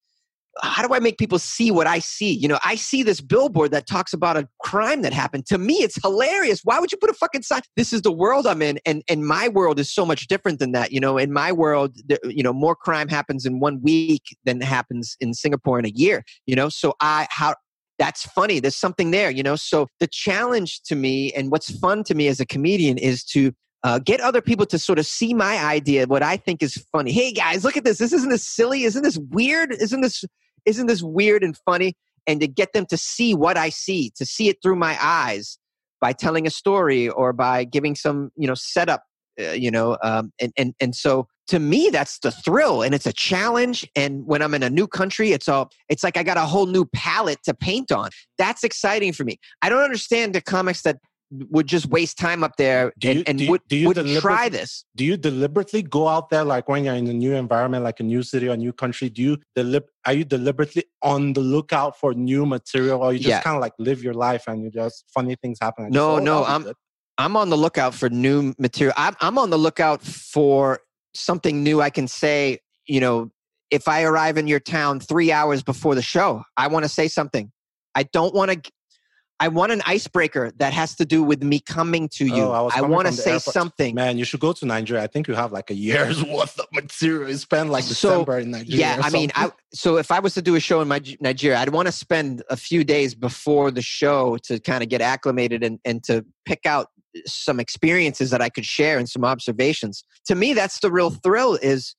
B: how do I make people see what I see? You know, I see this billboard that talks about a crime that happened. To me, it's hilarious. Why would you put a fucking sign? This is the world I'm in, and and my world is so much different than that. You know, in my world, you know, more crime happens in one week than happens in Singapore in a year. You know, so I how that's funny. There's something there. You know, so the challenge to me and what's fun to me as a comedian is to uh, get other people to sort of see my idea, what I think is funny. Hey guys, look at this. This isn't this silly. Isn't this weird? Isn't this isn't this weird and funny? And to get them to see what I see, to see it through my eyes by telling a story or by giving some, you know, setup, uh, you know, um, and, and, and so to me, that's the thrill and it's a challenge. And when I'm in a new country, it's all, it's like I got a whole new palette to paint on. That's exciting for me. I don't understand the comics that would just waste time up there do you, and, and do you, would, do you would try this.
A: Do you deliberately go out there like when you're in a new environment, like a new city or a new country? Do you delib- are you deliberately on the lookout for new material, or you just yeah. kind of like live your life and you just funny things happen?
B: No, just, oh, no, I'm good. I'm on the lookout for new material. I'm I'm on the lookout for something new. I can say, you know, if I arrive in your town three hours before the show, I want to say something. I don't want to I want an icebreaker that has to do with me coming to you. Oh, I, I want to say airport. something.
A: Man, you should go to Nigeria. I think you have like a year's worth of material. You spend like
B: so,
A: December in Nigeria.
B: Yeah, I mean, I, so if I was to do a show in my, Nigeria, I'd want to spend a few days before the show to kind of get acclimated and, and to pick out some experiences that I could share and some observations. To me, that's the real thrill is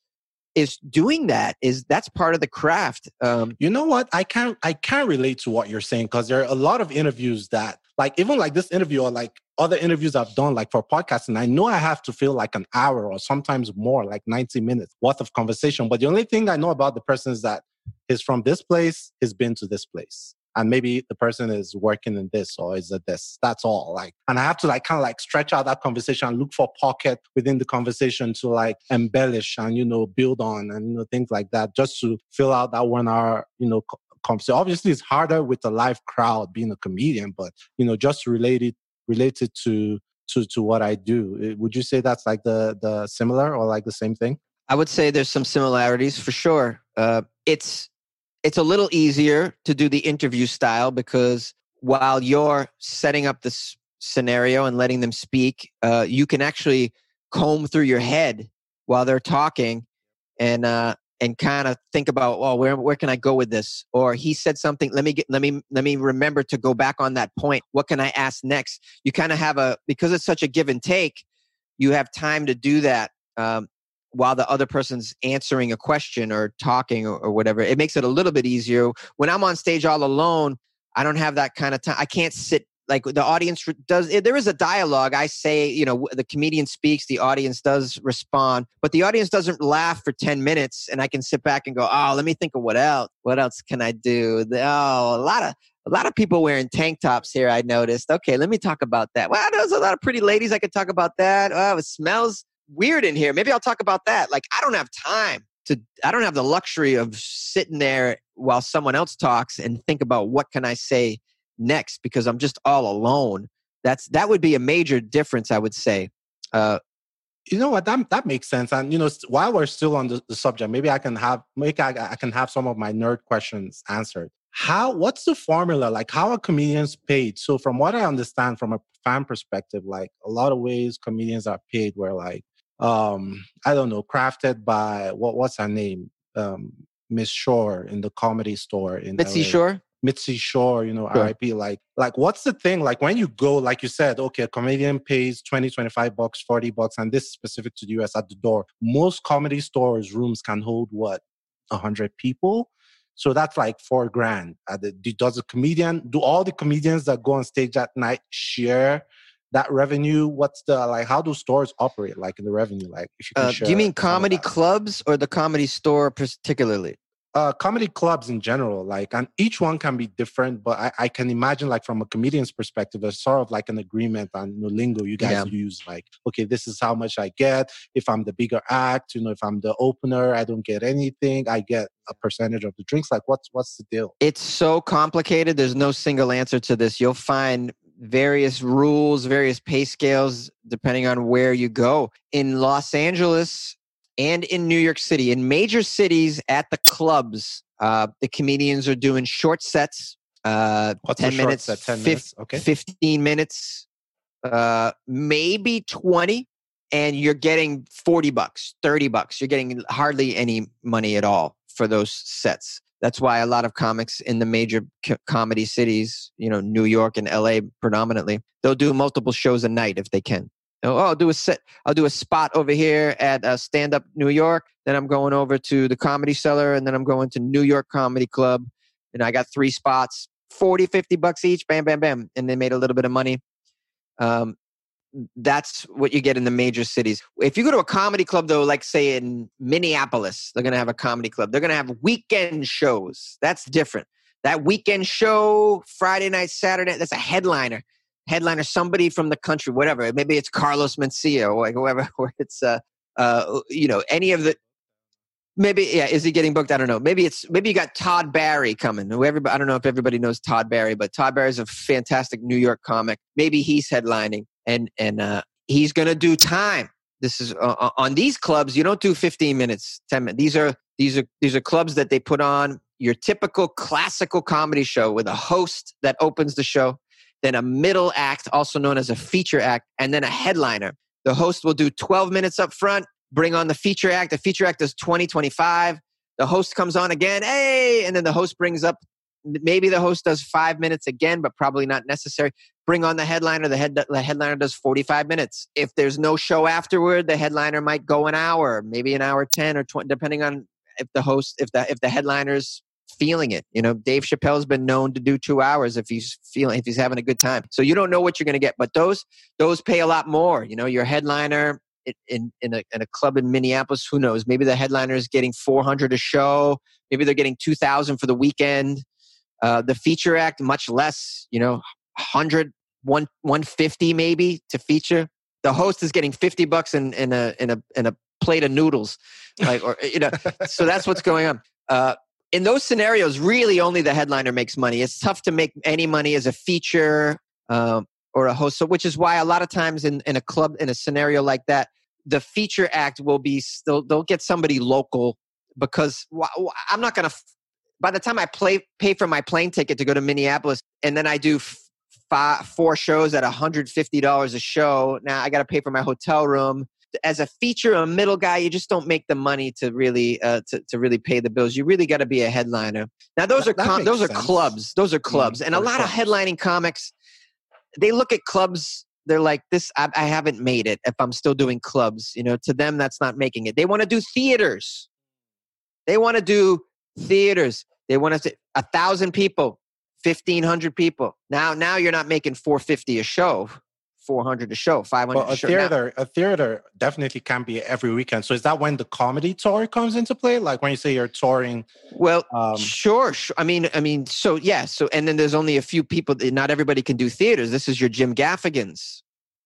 B: is doing that is that's part of the craft
A: um, you know what? I can't i can't relate to what you're saying because there are a lot of interviews that like even like this interview or like other interviews i've done like for podcasting i know i have to feel like an hour or sometimes more like 90 minutes worth of conversation but the only thing i know about the person is that he's from this place he's been to this place and maybe the person is working in this or is it this that's all like and i have to like kind of like stretch out that conversation and look for pocket within the conversation to like embellish and you know build on and you know things like that just to fill out that one hour you know conversation obviously it's harder with a live crowd being a comedian but you know just related related to to to what I do. Would you say that's like the the similar or like the same thing?
B: I would say there's some similarities for sure. Uh, it's it's a little easier to do the interview style because while you're setting up this scenario and letting them speak, uh, you can actually comb through your head while they're talking and uh, and kind of think about, well, where where can I go with this? Or he said something. Let me get let me let me remember to go back on that point. What can I ask next? You kind of have a because it's such a give and take. You have time to do that. Um, while the other person's answering a question or talking or, or, whatever. It makes it a little bit easier. When I'm on stage all alone, I don't have that kind of time. I can't sit like the audience does eh, there is a dialogue i say you know the comedian speaks the audience does respond but the audience doesn't laugh for 10 minutes and i can sit back and go oh let me think of what else what else can i do oh a lot of a lot of people wearing tank tops here i noticed okay let me talk about that well there's a lot of pretty ladies i could talk about that oh it smells weird in here. Maybe i'll talk about that. Like i don't have time to i don't have the luxury of sitting there while someone else talks and think about what can i say next because I'm just all alone. That's that would be a major difference, I would say. Uh,
A: you know what? That that makes sense. And you know while we're still on the, the subject maybe i can have maybe I, I, can have some of my nerd questions answered. How what's the formula? Like how are comedians paid? So from what i understand from a fan perspective like a lot of ways comedians are paid where like um i don't know crafted by what what's her name um miss shore in the comedy store in
B: mitzi LA. shore
A: Mitzi Shore, you know, sure. RIP. Like, like what's the thing? Like when you go, like you said, okay, a comedian pays 20, 25 bucks, 40 bucks, and this is specific to the US at the door. Most comedy stores rooms can hold what? hundred people. So that's like four grand. Does a comedian, do all the comedians that go on stage that night share that revenue? What's the, like, how do stores operate like in the revenue? Like,
B: if you uh, Do you mean comedy clubs or the comedy store particularly?
A: uh, comedy clubs in general, like, and each one can be different, but I, I, can imagine, like, from a comedian's perspective, there's sort of like an agreement on the lingo you guys yeah. use, like, okay, this is how much I get. If I'm the bigger act, you know, if I'm the opener, I don't get anything. I get a percentage of the drinks. Like, what's what's the deal?
B: It's so complicated. There's no single answer to this. You'll find various rules, various pay scales, depending on where you go. In Los Angeles, and in New York City. In major cities at the clubs, uh, the comedians are doing short sets. Uh,
A: What's
B: 10 minutes,
A: set? 10 minutes? Okay.
B: 15 minutes, uh, maybe 20. And you're getting 40 bucks, 30 bucks. You're getting hardly any money at all for those sets. That's why a lot of comics in the major co- comedy cities, you know, New York and LA predominantly, they'll do multiple shows a night if they can. Oh, I'll do a set. I'll do a spot over here at uh, Stand Up New York. Then I'm going over to the Comedy Cellar, and then I'm going to New York Comedy Club. And I got three spots, 40, 50 bucks each. Bam, bam, bam, and they made a little bit of money. Um, that's what you get in the major cities. If you go to a comedy club, though, like say in Minneapolis, they're going to have a comedy club. They're going to have weekend shows. That's different. That weekend show, Friday night, Saturday, that's a headliner headliner, somebody from the country, whatever. Maybe it's Carlos Mencia or whoever, or it's uh, uh, you know, any of the. Maybe yeah, is he getting booked? I don't know. Maybe it's maybe you got Todd Barry coming. Everybody, I don't know if everybody knows Todd Barry, but Todd Barry is a fantastic New York comic. Maybe he's headlining, and and uh, he's gonna do time. This is uh, uh on these clubs. You don't do 15 minutes, 10 minutes. These are these are these are clubs that they put on your typical classical comedy show with a host that opens the show then a middle act, also known as a feature act, and then a headliner. The host will do 12 minutes up front, bring on the feature act. The feature act is 20, 25. The host comes on again, hey, and then the host brings up, maybe the host does five minutes again, but probably not necessary. Bring on the headliner. The, head, the headliner does 45 minutes. If there's no show afterward, the headliner might go an hour, maybe an hour 10 or 20, depending on if the host, if the, if the headliner's feeling it. You know, Dave Chappelle's been known to do two hours if he's feeling if he's having a good time. So you don't know what you're going to get, but those those pay a lot more. You know, your headliner in in a, in a club in Minneapolis, who knows? Maybe the headliner is getting 400 a show. Maybe they're getting 2,000 for the weekend. Uh, the feature act much less. You know, 100, 1, 150 maybe to feature. The host is getting 50 bucks in, in a in a in a plate of noodles, like or you know. so that's what's going on. Uh, in those scenarios, really only the headliner makes money. It's tough to make any money as a feature. Um, or a host. So, which is why a lot of times in, in a club, in a scenario like that, the feature act will be still, they'll get somebody local because I'm not going to, by the time I play, pay for my plane ticket to go to Minneapolis and then I do five, four shows at $150 a show, now I got to pay for my hotel room as a feature, a middle guy, you just don't make the money to really uh, to, to really pay the bills. You really got to be a headliner. Now those that, are com- those sense. are clubs. Those are mm, clubs, mm, and a lot clubs. of headlining comics. They look at clubs. They're like this. I, I haven't made it if I'm still doing clubs. You know, to them that's not making it. They want to do theaters. They want to do theaters. They want to a thousand people, fifteen hundred people. Now, now you're not making four fifty a show 400 a show, 500 well, a, a
A: theater, now. a theater definitely can be every weekend. So is that when the comedy tour comes into play? Like when you say you're touring?
B: Well, um, sure, sure. I mean, I mean, so yeah. So and then there's only a few people. Not everybody can do theaters. This is your Jim Gaffigans.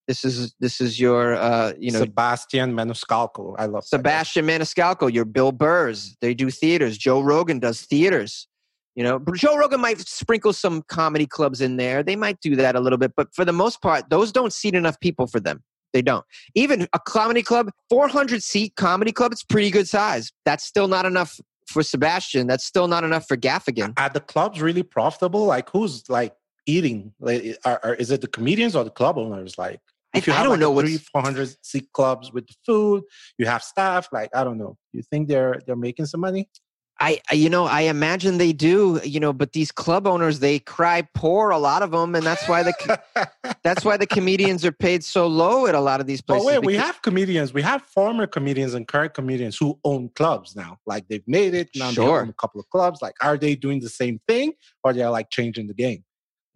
B: This is this is your uh, you know
A: Sebastian Maniscalco. I love
B: Sebastian Maniscalco. Your Bill Burrs. They do theaters. Joe Rogan does theaters. You know, Joe Rogan might sprinkle some comedy clubs in there. They might do that a little bit, but for the most part, those don't seat enough people for them. They don't. Even a comedy club, 400 seat comedy club, it's pretty good size. That's still not enough for Sebastian. That's still not enough for Gaffigan.
A: Are the clubs really profitable? Like, who's like eating? Like, are, are, is it the comedians or the club owners? Like, if you I, have I don't like know what three, four hundred seat clubs with the food, you have staff. Like, I don't know. You think they're they're making some money?
B: I, you know, I imagine they do, you know, but these club owners, they cry poor, a lot of them, and that's why the that's why the comedians are paid so low at a lot of these places.
A: Oh wait, we have comedians, we have former comedians and current comedians who own clubs now. Like they've made it now, sure. they own a couple of clubs. Like, are they doing the same thing, or they're like changing the game?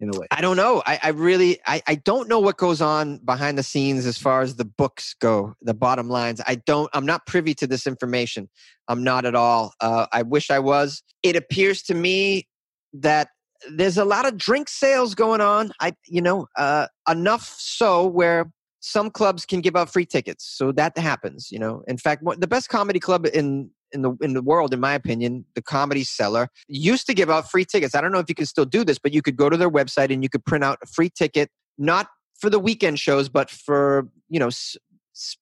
A: In a way?
B: I don't know. I, I really, I, I don't know what goes on behind the scenes as far as the books go, the bottom lines. I don't, I'm not privy to this information. I'm not at all. Uh, I wish I was. It appears to me that there's a lot of drink sales going on. I, you know, uh, enough so where some clubs can give out free tickets. So that happens, you know. In fact, the best comedy club in in the in the world, in my opinion, the Comedy Cellar used to give out free tickets. I don't know if you can still do this, but you could go to their website and you could print out a free ticket, not for the weekend shows, but for you know s-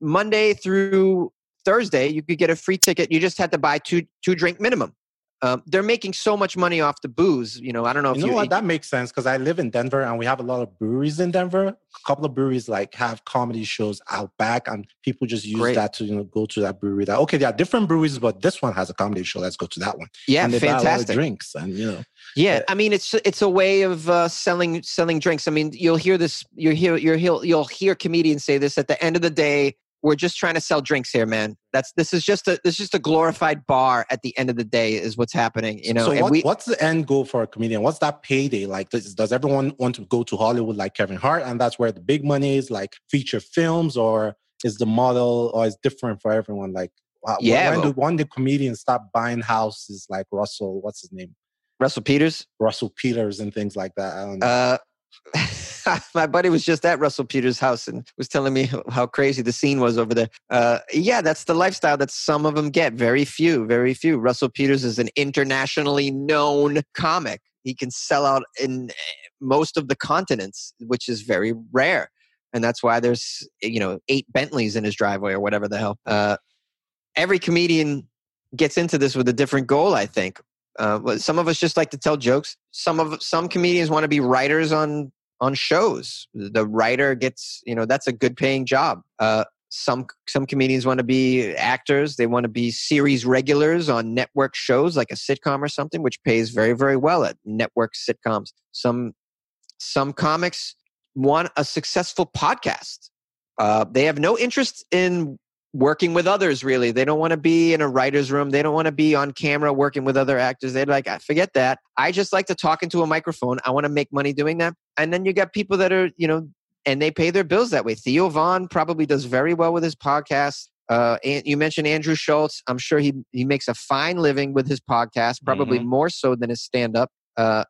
B: Monday through Thursday. You could get a free ticket. You just had to buy two two drink minimum. Um, they're making so much money off the booze. You know, I don't know.
A: If you
B: know
A: what? That makes sense because I live in Denver and we have a lot of breweries in Denver. A couple of breweries like have comedy shows out back, and people just use Great. that to you know go to that brewery. That okay, there are different breweries, but this one has a comedy show. Let's go to that one.
B: Yeah,
A: and
B: they fantastic.
A: drinks and you know.
B: Yeah, I mean it's it's a way of uh, selling selling drinks. I mean, you'll hear this. you'll hear you hear you'll hear comedians say this at the end of the day we're just trying to sell drinks here, man. That's this is just a this is just a glorified bar at the end of the day is what's happening. You know.
A: So what, we, what's the end goal for a comedian? What's that payday like? Does, does everyone want to go to Hollywood like Kevin Hart, and that's where the big money is, like feature films, or is the model, or is different for everyone? Like, yeah, when, do when the comedians stop buying houses like Russell? What's his name?
B: Russell Peters.
A: Russell Peters and things like that. I
B: don't know. Uh, my buddy was just at Russell Peters' house and was telling me how crazy the scene was over there. Uh, yeah, that's the lifestyle that some of them get. Very few, very few. Russell Peters is an internationally known comic. He can sell out in eh, most of the continents, which is very rare. And that's why there's, you know, eight Bentleys in his driveway or whatever the hell. Uh, every comedian gets into this with a different goal, I think. Uh, some of us just like to tell jokes. Some of some comedians want to be writers on on shows. The writer gets, you know, that's a good paying job. Uh, some some comedians want to be actors. They want to be series regulars on network shows like a sitcom or something, which pays very very well at network sitcoms. Some some comics want a successful podcast. Uh, they have no interest in working with others really. They don't want to be in a writer's room. They don't want to be on camera working with other actors. They're like i forget that. I just like to talk into a microphone. I want to make money doing that. And then you got people that are you know and they pay their bills that way. Theo Von probably does very well with his podcast. Uh, and you mentioned Andrew Schulz. I'm sure he he makes a fine living with his podcast, probably mm-hmm. more so than his stand up. Uh,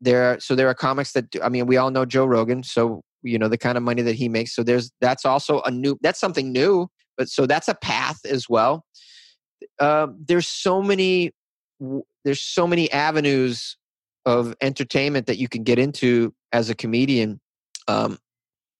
B: there, are, so there are comics that do, I mean, we all know Joe Rogan, so you know the kind of money that he makes. So there's that's also a new that's something new but so that's a path as well. Uh, there's so many there's so many avenues of entertainment that you can get into as a comedian. Um,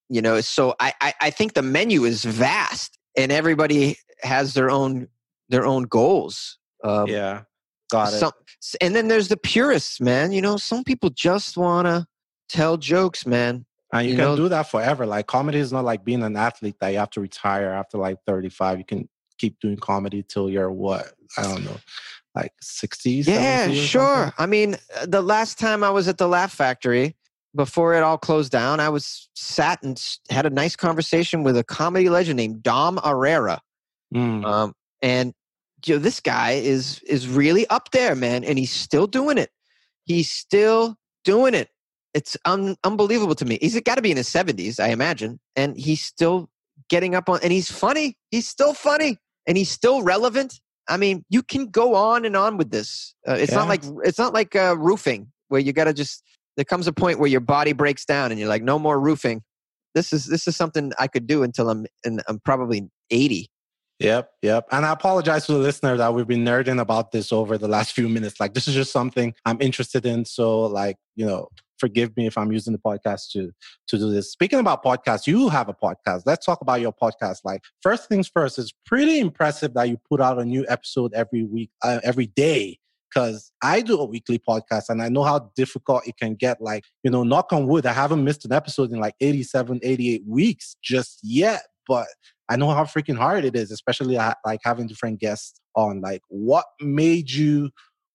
B: you know so I, I i think the menu is vast and everybody has their own their own goals
A: um, yeah got it
B: some, and then there's the purists man you know some people just want to tell jokes man
A: and you, you can know? do that forever like comedy is not like being an athlete that you have to retire after like 35 you can keep doing comedy till you're what i don't know like 60s
B: yeah sure
A: something?
B: i mean uh, the last time i was at the laugh factory before it all closed down, I was sat and had a nice conversation with a comedy legend named Dom Irrera. Mm. Um, and you know, this guy is is really up there, man, and he's still doing it. He's still doing it. It's un- unbelievable to me. He's got to be in his seventies, I imagine, and he's still getting up on. And he's funny. He's still funny, and he's still relevant. I mean, you can go on and on with this. Uh, it's yeah. not like it's not like uh, roofing where you got to just there comes a point where your body breaks down and you're like, no more roofing. This is this is something I could do until I'm in, I'm probably 80.
A: Yep, yep. And I apologize to the listener that we've been nerding about this over the last few minutes. Like this is just something I'm interested in. So like, you know, forgive me if I'm using the podcast to to do this. Speaking about podcasts, you have a podcast. Let's talk about your podcast. Like first things first, it's pretty impressive that you put out a new episode every week, uh, every day because I do a weekly podcast and I know how difficult it can get. Like, you know, knock on wood, I haven't missed an episode in like 87, 88 weeks just yet, but I know how freaking hard it is, especially uh, like having different guests on. Like, what made you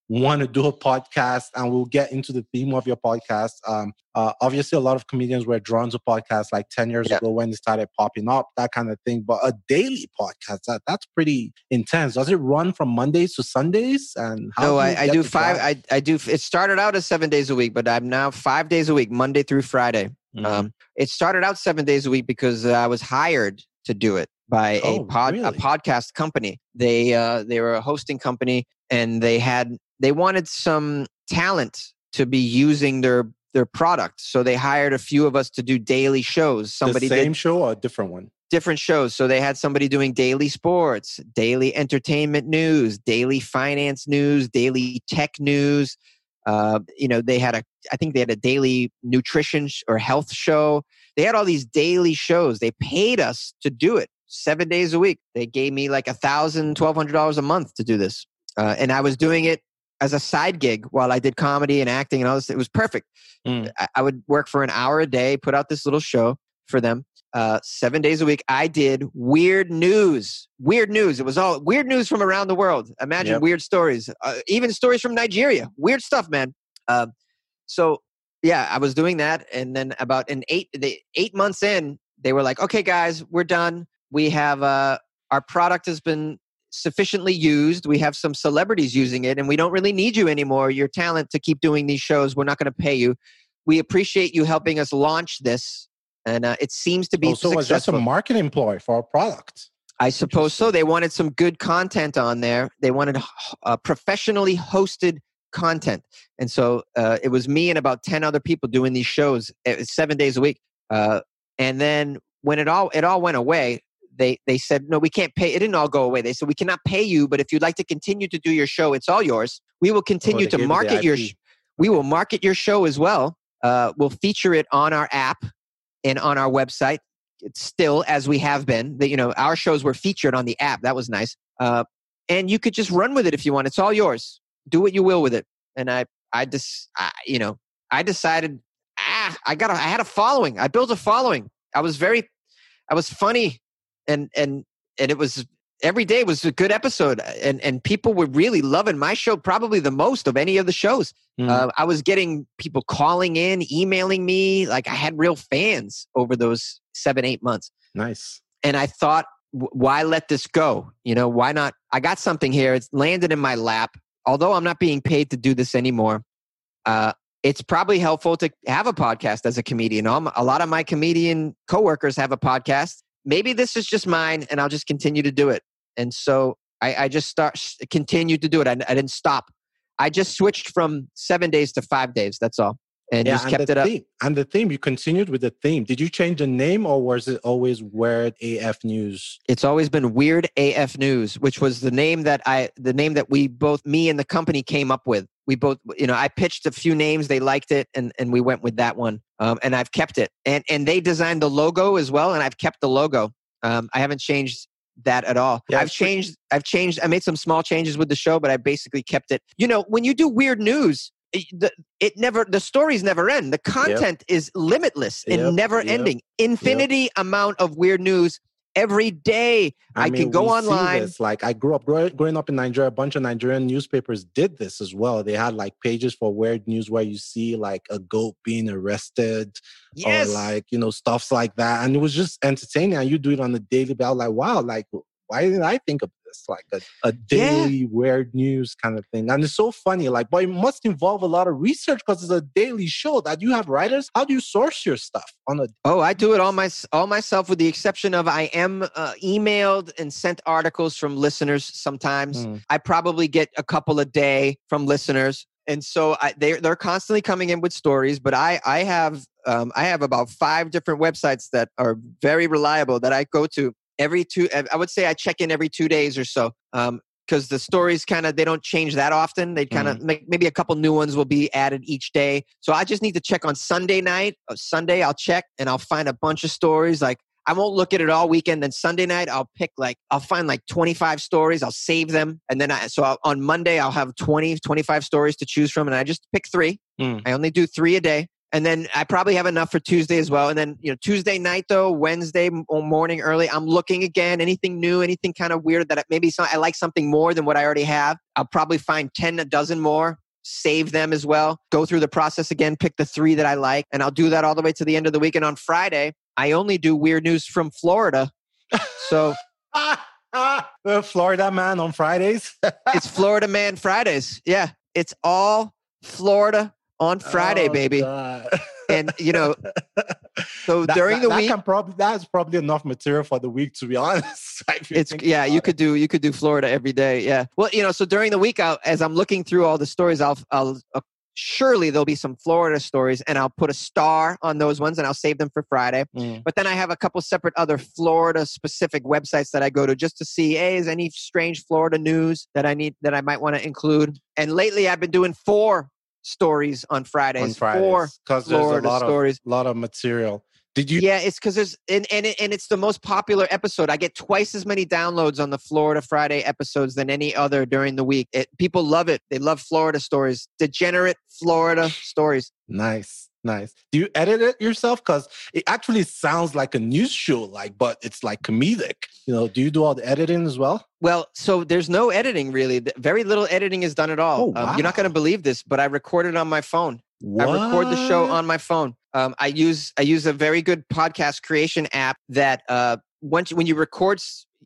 A: want to do a podcast and we'll get into the theme of your podcast um, uh, obviously a lot of comedians were drawn to podcasts like 10 years yeah. ago when they started popping up that kind of thing but a daily podcast that, that's pretty intense does it run from mondays to sundays and
B: no do I, I do five I, I do it started out as seven days a week but i'm now five days a week monday through friday mm-hmm. um, it started out seven days a week because i was hired to do it by oh, a pod really? a podcast company. They uh, they were a hosting company and they had they wanted some talent to be using their their product. So they hired a few of us to do daily shows. Somebody
A: the same
B: did,
A: show or a different one?
B: Different shows. So they had somebody doing daily sports, daily entertainment news, daily finance news, daily tech news. Uh, you know, they had a, I think they had a daily nutrition sh- or health show. They had all these daily shows. They paid us to do it seven days a week. They gave me like a thousand, twelve hundred dollars a month to do this, uh, and I was doing it as a side gig while I did comedy and acting and all this. It was perfect. Mm. I, I, would work for an hour a day, put out this little show for them. Uh, seven days a week, I did weird news. Weird news. It was all weird news from around the world. Imagine yep. weird stories, uh, even stories from Nigeria. Weird stuff, man. Uh, so yeah, I was doing that, and then about an eight, the eight months in, they were like, "Okay, guys, we're done. We have uh, our product has been sufficiently used. We have some celebrities using it, and we don't really need you anymore. Your talent to keep doing these shows. We're not going to pay you. We appreciate you helping us launch this, and uh, it seems to be. Oh, so
A: was just a marketing ploy for our product?
B: I suppose so. They wanted some good content on there. They wanted uh, professionally hosted content, and so uh, it was me and about ten other people doing these shows eh, seven days a week. Uh, and then when it all it all went away, they they said no we can't pay it didn't all go away. They said we cannot pay you but if you'd like to continue to do your show it's all yours. We will continue oh, to market your sh- we will market your show as well. Uh, we'll feature it on our app and on our website. It's still as we have been that you know our shows were featured on the app. That was nice. Uh, and you could just run with it if you want. It's all yours. Do what you will with it. And i i just I, you know i decided ah i got a, i had a following. I built a following. I was very i was funny and and and it was every day was a good episode and and people were really loving my show probably the most of any of the shows. Mm. uh, i was getting people calling in emailing me like i had real fans over those seven eight months.
A: Nice.
B: And i thought why let this go? You know why not? I got something here it's landed in my lap. Although i'm not being paid to do this anymore uh, it's probably helpful to have a podcast as a comedian. A lot of my comedian coworkers have a podcast maybe this is just mine and I'll just continue to do it. And so I, I just start continued to do it. I, I, didn't stop. I just switched from seven days to five days. That's all. And yeah, just
A: and
B: kept it
A: theme,
B: up.
A: And the theme, you continued with the theme. Did you change the name or was it always Weird AF News?
B: It's always been Weird AF News, which was the name that I, the name that we both, me and the company came up with. We both you know i pitched a few names they liked it and and we went with that one um, and i've kept it and and they designed the logo as well and i've kept the logo um, i haven't changed that at all.
A: Yeah,
B: i've
A: it's pretty-
B: changed i've changed i made some small changes with the show but i basically kept it. You know when you do weird news it, the, it never the stories never end. The content is limitless
A: Yep,
B: and never
A: yep,
B: ending. infinity amount of weird news every day I can go
A: we see
B: online.
A: Like I grew up grow, growing up in Nigeria. A bunch of Nigerian newspapers did this as well. They had like pages for weird news where you see like a goat being arrested
B: yes
A: or like you know stuffs like that, and it was just entertaining. And you do it on a daily basis. Like wow, like why didn't I think of this? Like a, a
B: Yeah.
A: daily weird news kind of thing. And it's so funny. Like, but it must involve a lot of research because it's a daily show that you have writers. How do you source your stuff on a
B: Oh, I do it all my all myself, with the exception of I am uh, emailed and sent articles from listeners. Sometimes
A: Mm.
B: I probably get a couple a day from listeners, and so I, they they're constantly coming in with stories. But I I have um, I have about five different websites that are very reliable that I go to every two. I would say I check in every two days or so. Um, because the stories kind of they don't change that often. They kind of make maybe a couple new ones will be added each day. So I just need to check on Sunday night. Uh, Sunday I'll check and I'll find a bunch of stories. Like I won't look at it all weekend. Then Sunday night I'll pick like I'll find like 25 stories. I'll save them and then I so I'll, on Monday I'll have 20 25 stories to choose from and I just pick 3.
A: Mm.
B: I only do 3 a day. And then I probably have enough for Tuesday as well. And then, you know, Tuesday night though, Wednesday morning early, I'm looking again, anything new, anything kind of weird that maybe some, I like something more than what I already have. I'll probably find 10, a dozen more, save them as well, go through the process again, pick the three that I like. And I'll do that all the way to the end of the week. And on Friday, I only do weird news from Florida. So
A: the Florida man on Fridays.
B: it's Florida Man Fridays. Yeah. It's all Florida on Friday,
A: Oh,
B: baby. And, you know, so
A: That-
B: during
A: that-
B: the
A: that
B: week,
A: probably that's probably enough material for the week to be honest.
B: it's yeah you
A: it.
B: could do you could do florida every day yeah well you know so during the week I'll, as i'm looking through all the stories i'll i'll uh, surely there'll be some florida stories and i'll put a star on those ones and i'll save them for friday
A: Mm.
B: but then i have a couple separate other florida specific websites that i go to just to see hey is any strange florida news that i need that i might want to include and lately i've been doing four stories on fridays,
A: on
B: four
A: Fridays because there's a
B: florida
A: lot of
B: stories a
A: lot of material. Did you?
B: yeah, it's because there's and and, it, and it's the most popular episode. I get twice as many downloads on the Florida Friday episodes than any other during the week. It, people love it. They love Florida stories, degenerate Florida stories.
A: Nice, nice. Do you edit it yourself? Because it actually sounds like a news show, like, but it's like comedic. You know, do you do all the editing as well?
B: Well, so there's no editing really. Very little editing is done at all.
A: Oh,
B: um, you're not going to believe this, but I record it on my phone. I record the show on my phone. Um, I use I use a very good podcast creation app that uh, once when you record,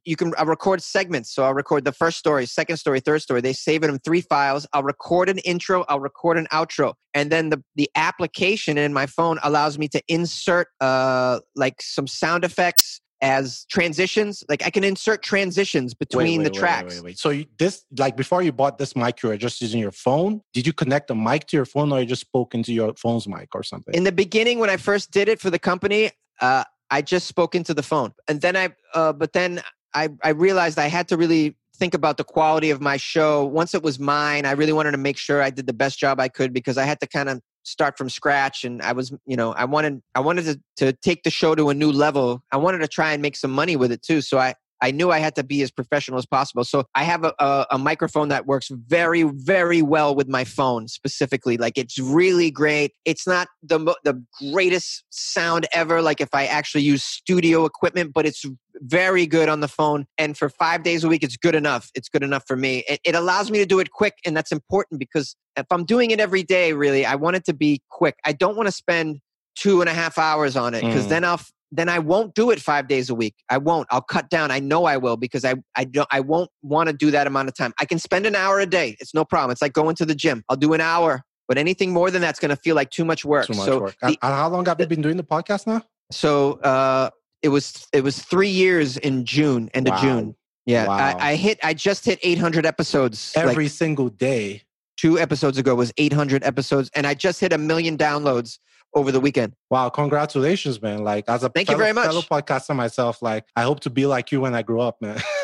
B: you can I record segments. So I'll record the first story, second story, third story. They save it in three files. I'll record an intro. I'll record an outro, and then the the application in my phone allows me to insert uh, like some sound effects as transitions. Like I can insert transitions between
A: wait,
B: the
A: wait,
B: tracks.
A: Wait, wait, wait. So you, this, like, before you bought this mic, you were just using your phone. Did you connect the mic to your phone, or you just spoke into your phone's mic or something?
B: in the beginning when i first did it for the company uh, i just spoke into the phone and then i uh, but then I, I realized i had to really think about the quality of my show once it was mine i really wanted to make sure i did the best job i could because i had to kind of start from scratch and i was you know i wanted i wanted to, to take the show to a new level i wanted to try and make some money with it too so i I knew I had to be as professional as possible. So I have a, a, a microphone that works very, very well with my phone specifically. Like it's really great. It's not the the greatest sound ever. Like if I actually use studio equipment, but it's very good on the phone. And for five days a week, it's good enough. It's good enough for me. It, it allows me to do it quick, and that's important because if I'm doing it every day, really, I want it to be quick. I don't want to spend two and a half hours on it because
A: Mm.
B: then I'll then I won't do it five days a week. I won't. I'll cut down. I know I will because I I don't I won't want to do that amount of time. I can spend an hour a day. It's no problem. It's like going to the gym. I'll do an hour, but anything more than that's going to feel like too much work.
A: Too much
B: so
A: work.
B: the-
A: how long have you been doing the podcast now?
B: so uh, it was it was three years in June, end
A: Wow.
B: of June. Yeah,
A: Wow.
B: I, I hit. I just hit 800 episodes. like,
A: Every single day.
B: two episodes ago was 800 episodes and i just hit a million downloads over the weekend.
A: Wow, congratulations, man! Like as a
B: thank
A: fellow,
B: you very much.
A: fellow podcaster myself, like I hope to be like you when I grow up, man.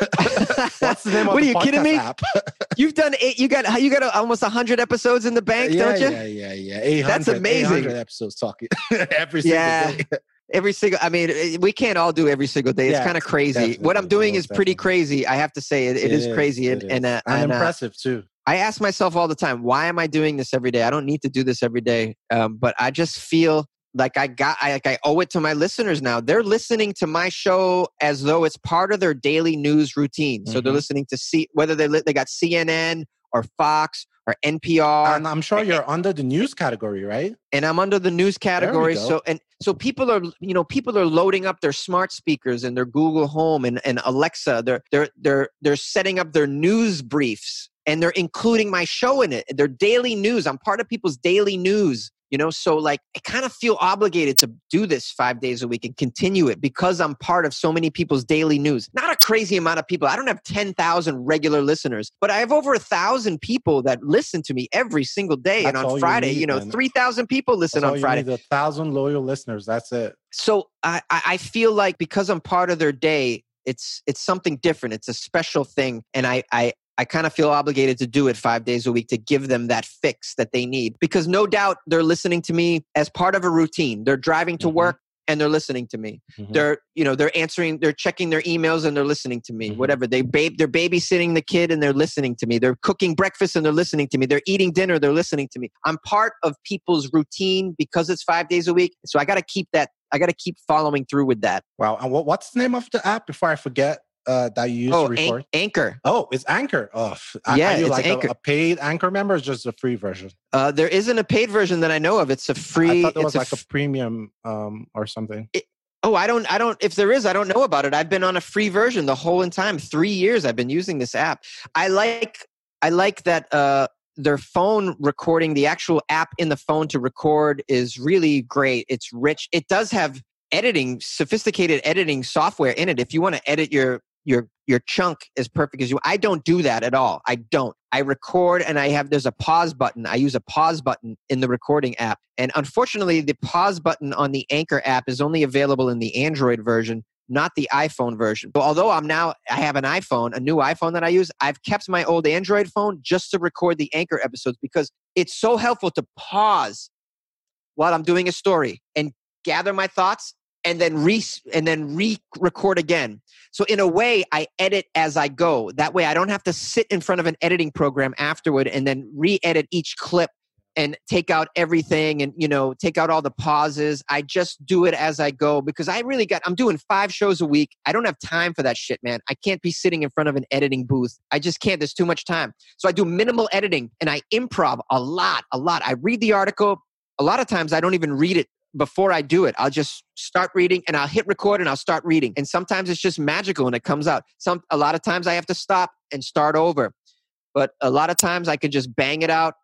A: What's the name
B: what are you kidding me? You've done eight. You got you got almost hundred episodes in the bank,
A: yeah,
B: don't you?
A: Yeah, yeah, yeah. 800,
B: That's amazing.
A: episodes talking every single
B: yeah.
A: day.
B: Every single i mean eh, we can't all do every single day. It's
A: Yeah,
B: kind of crazy what i'm doing is pretty crazy i have to say. It, it is, crazy
A: it
B: and and, uh,
A: and
B: and uh,
A: impressive too.
B: i ask myself all the time why am i doing this every day? I don't need to do this every day. Um, but i just feel like i got I, like i owe it to my listeners now. They're listening to my show as though it's part of their daily news routine. So they're
A: Mhm.
B: listening to see whether they li- they got cnn or fox or npr
A: And I'm sure you're under the news category, right?
B: and I'm under the news category.
A: go.
B: So and so people are you know people are loading up their smart speakers and their Google Home and, and Alexa. They're they're they're they're setting up their news briefs and they're including my show in it. Their daily news. I'm part of people's daily news. You know, so like I kind of feel obligated to do this five days a week and continue it because I'm part of so many people's daily news. Not a crazy amount of people. I don't have 10,000 regular listeners, but I have over a thousand people that listen to me every single day.
A: That's
B: and on
A: you
B: Friday,
A: need,
B: you know, 3,000 people listen on
A: you
B: Friday.
A: need, a thousand loyal listeners. That's it.
B: So I, I I feel like because I'm part of their day, it's it's something different. It's a special thing, and I I I kind of feel obligated to do it five days a week to give them that fix that they need. Because no doubt they're listening to me as part of a routine. They're driving to
A: Mhm.
B: work and they're listening to me.
A: Mhm.
B: They're you know they're answering, they're checking their emails and they're listening to me.
A: Mhm.
B: Whatever they babe, they're babysitting the kid and they're listening to me. They're cooking breakfast and they're listening to me. They're eating dinner, they're listening to me. I'm part of people's routine because it's five days a week. So I got to keep that. I got to keep following through with that.
A: Wow. And what's the name of the app before I forget uh, that you use
B: Oh,
A: to
B: An- Anchor.
A: Oh, it's Anchor. Oh, f- are-
B: Yeah, it's
A: like
B: Anchor.
A: A, a paid Anchor member or just a free version?
B: Uh, there isn't a paid version that I know of. It's a free.
A: I thought there was like
B: a
A: a premium um, or something.
B: Oh, I don't, I don't, if there is, I don't know about it. I've been on a free version the whole time. Three years I've been using this app. I like, I like that, uh, their phone recording, the actual app in the phone to record is really great. It's rich. It does have editing, sophisticated editing software in it. If you want to edit your, your, your chunk as perfect as you, I don't do that at all. I don't. I record and I have, there's a pause button. I use a pause button in the recording app. And unfortunately, the pause button on the Anchor app is only available in the Android version, not the iPhone version. But although I'm now, I have an iPhone, a new iPhone that I use, I've kept my old Android phone just to record the Anchor episodes because it's so helpful to pause while I'm doing a story and gather my thoughts and then re and then re-record again. So in a way, I edit as I go. That way, I don't have to sit in front of an editing program afterward and then re-edit each clip and take out everything and you know take out all the pauses. I just do it as I go because I really got. I'm doing five shows a week. I don't have time for that shit, man. I can't be sitting in front of an editing booth. I just can't. There's too much time. So I do minimal editing and I improv a lot, a lot. I read the article. A lot of times I don't even read it before I do it. I'll just start reading and I'll hit record and I'll start reading. And sometimes it's just magical and it comes out. Some a lot of times I have to stop and start over. But a lot of times I can just bang it out.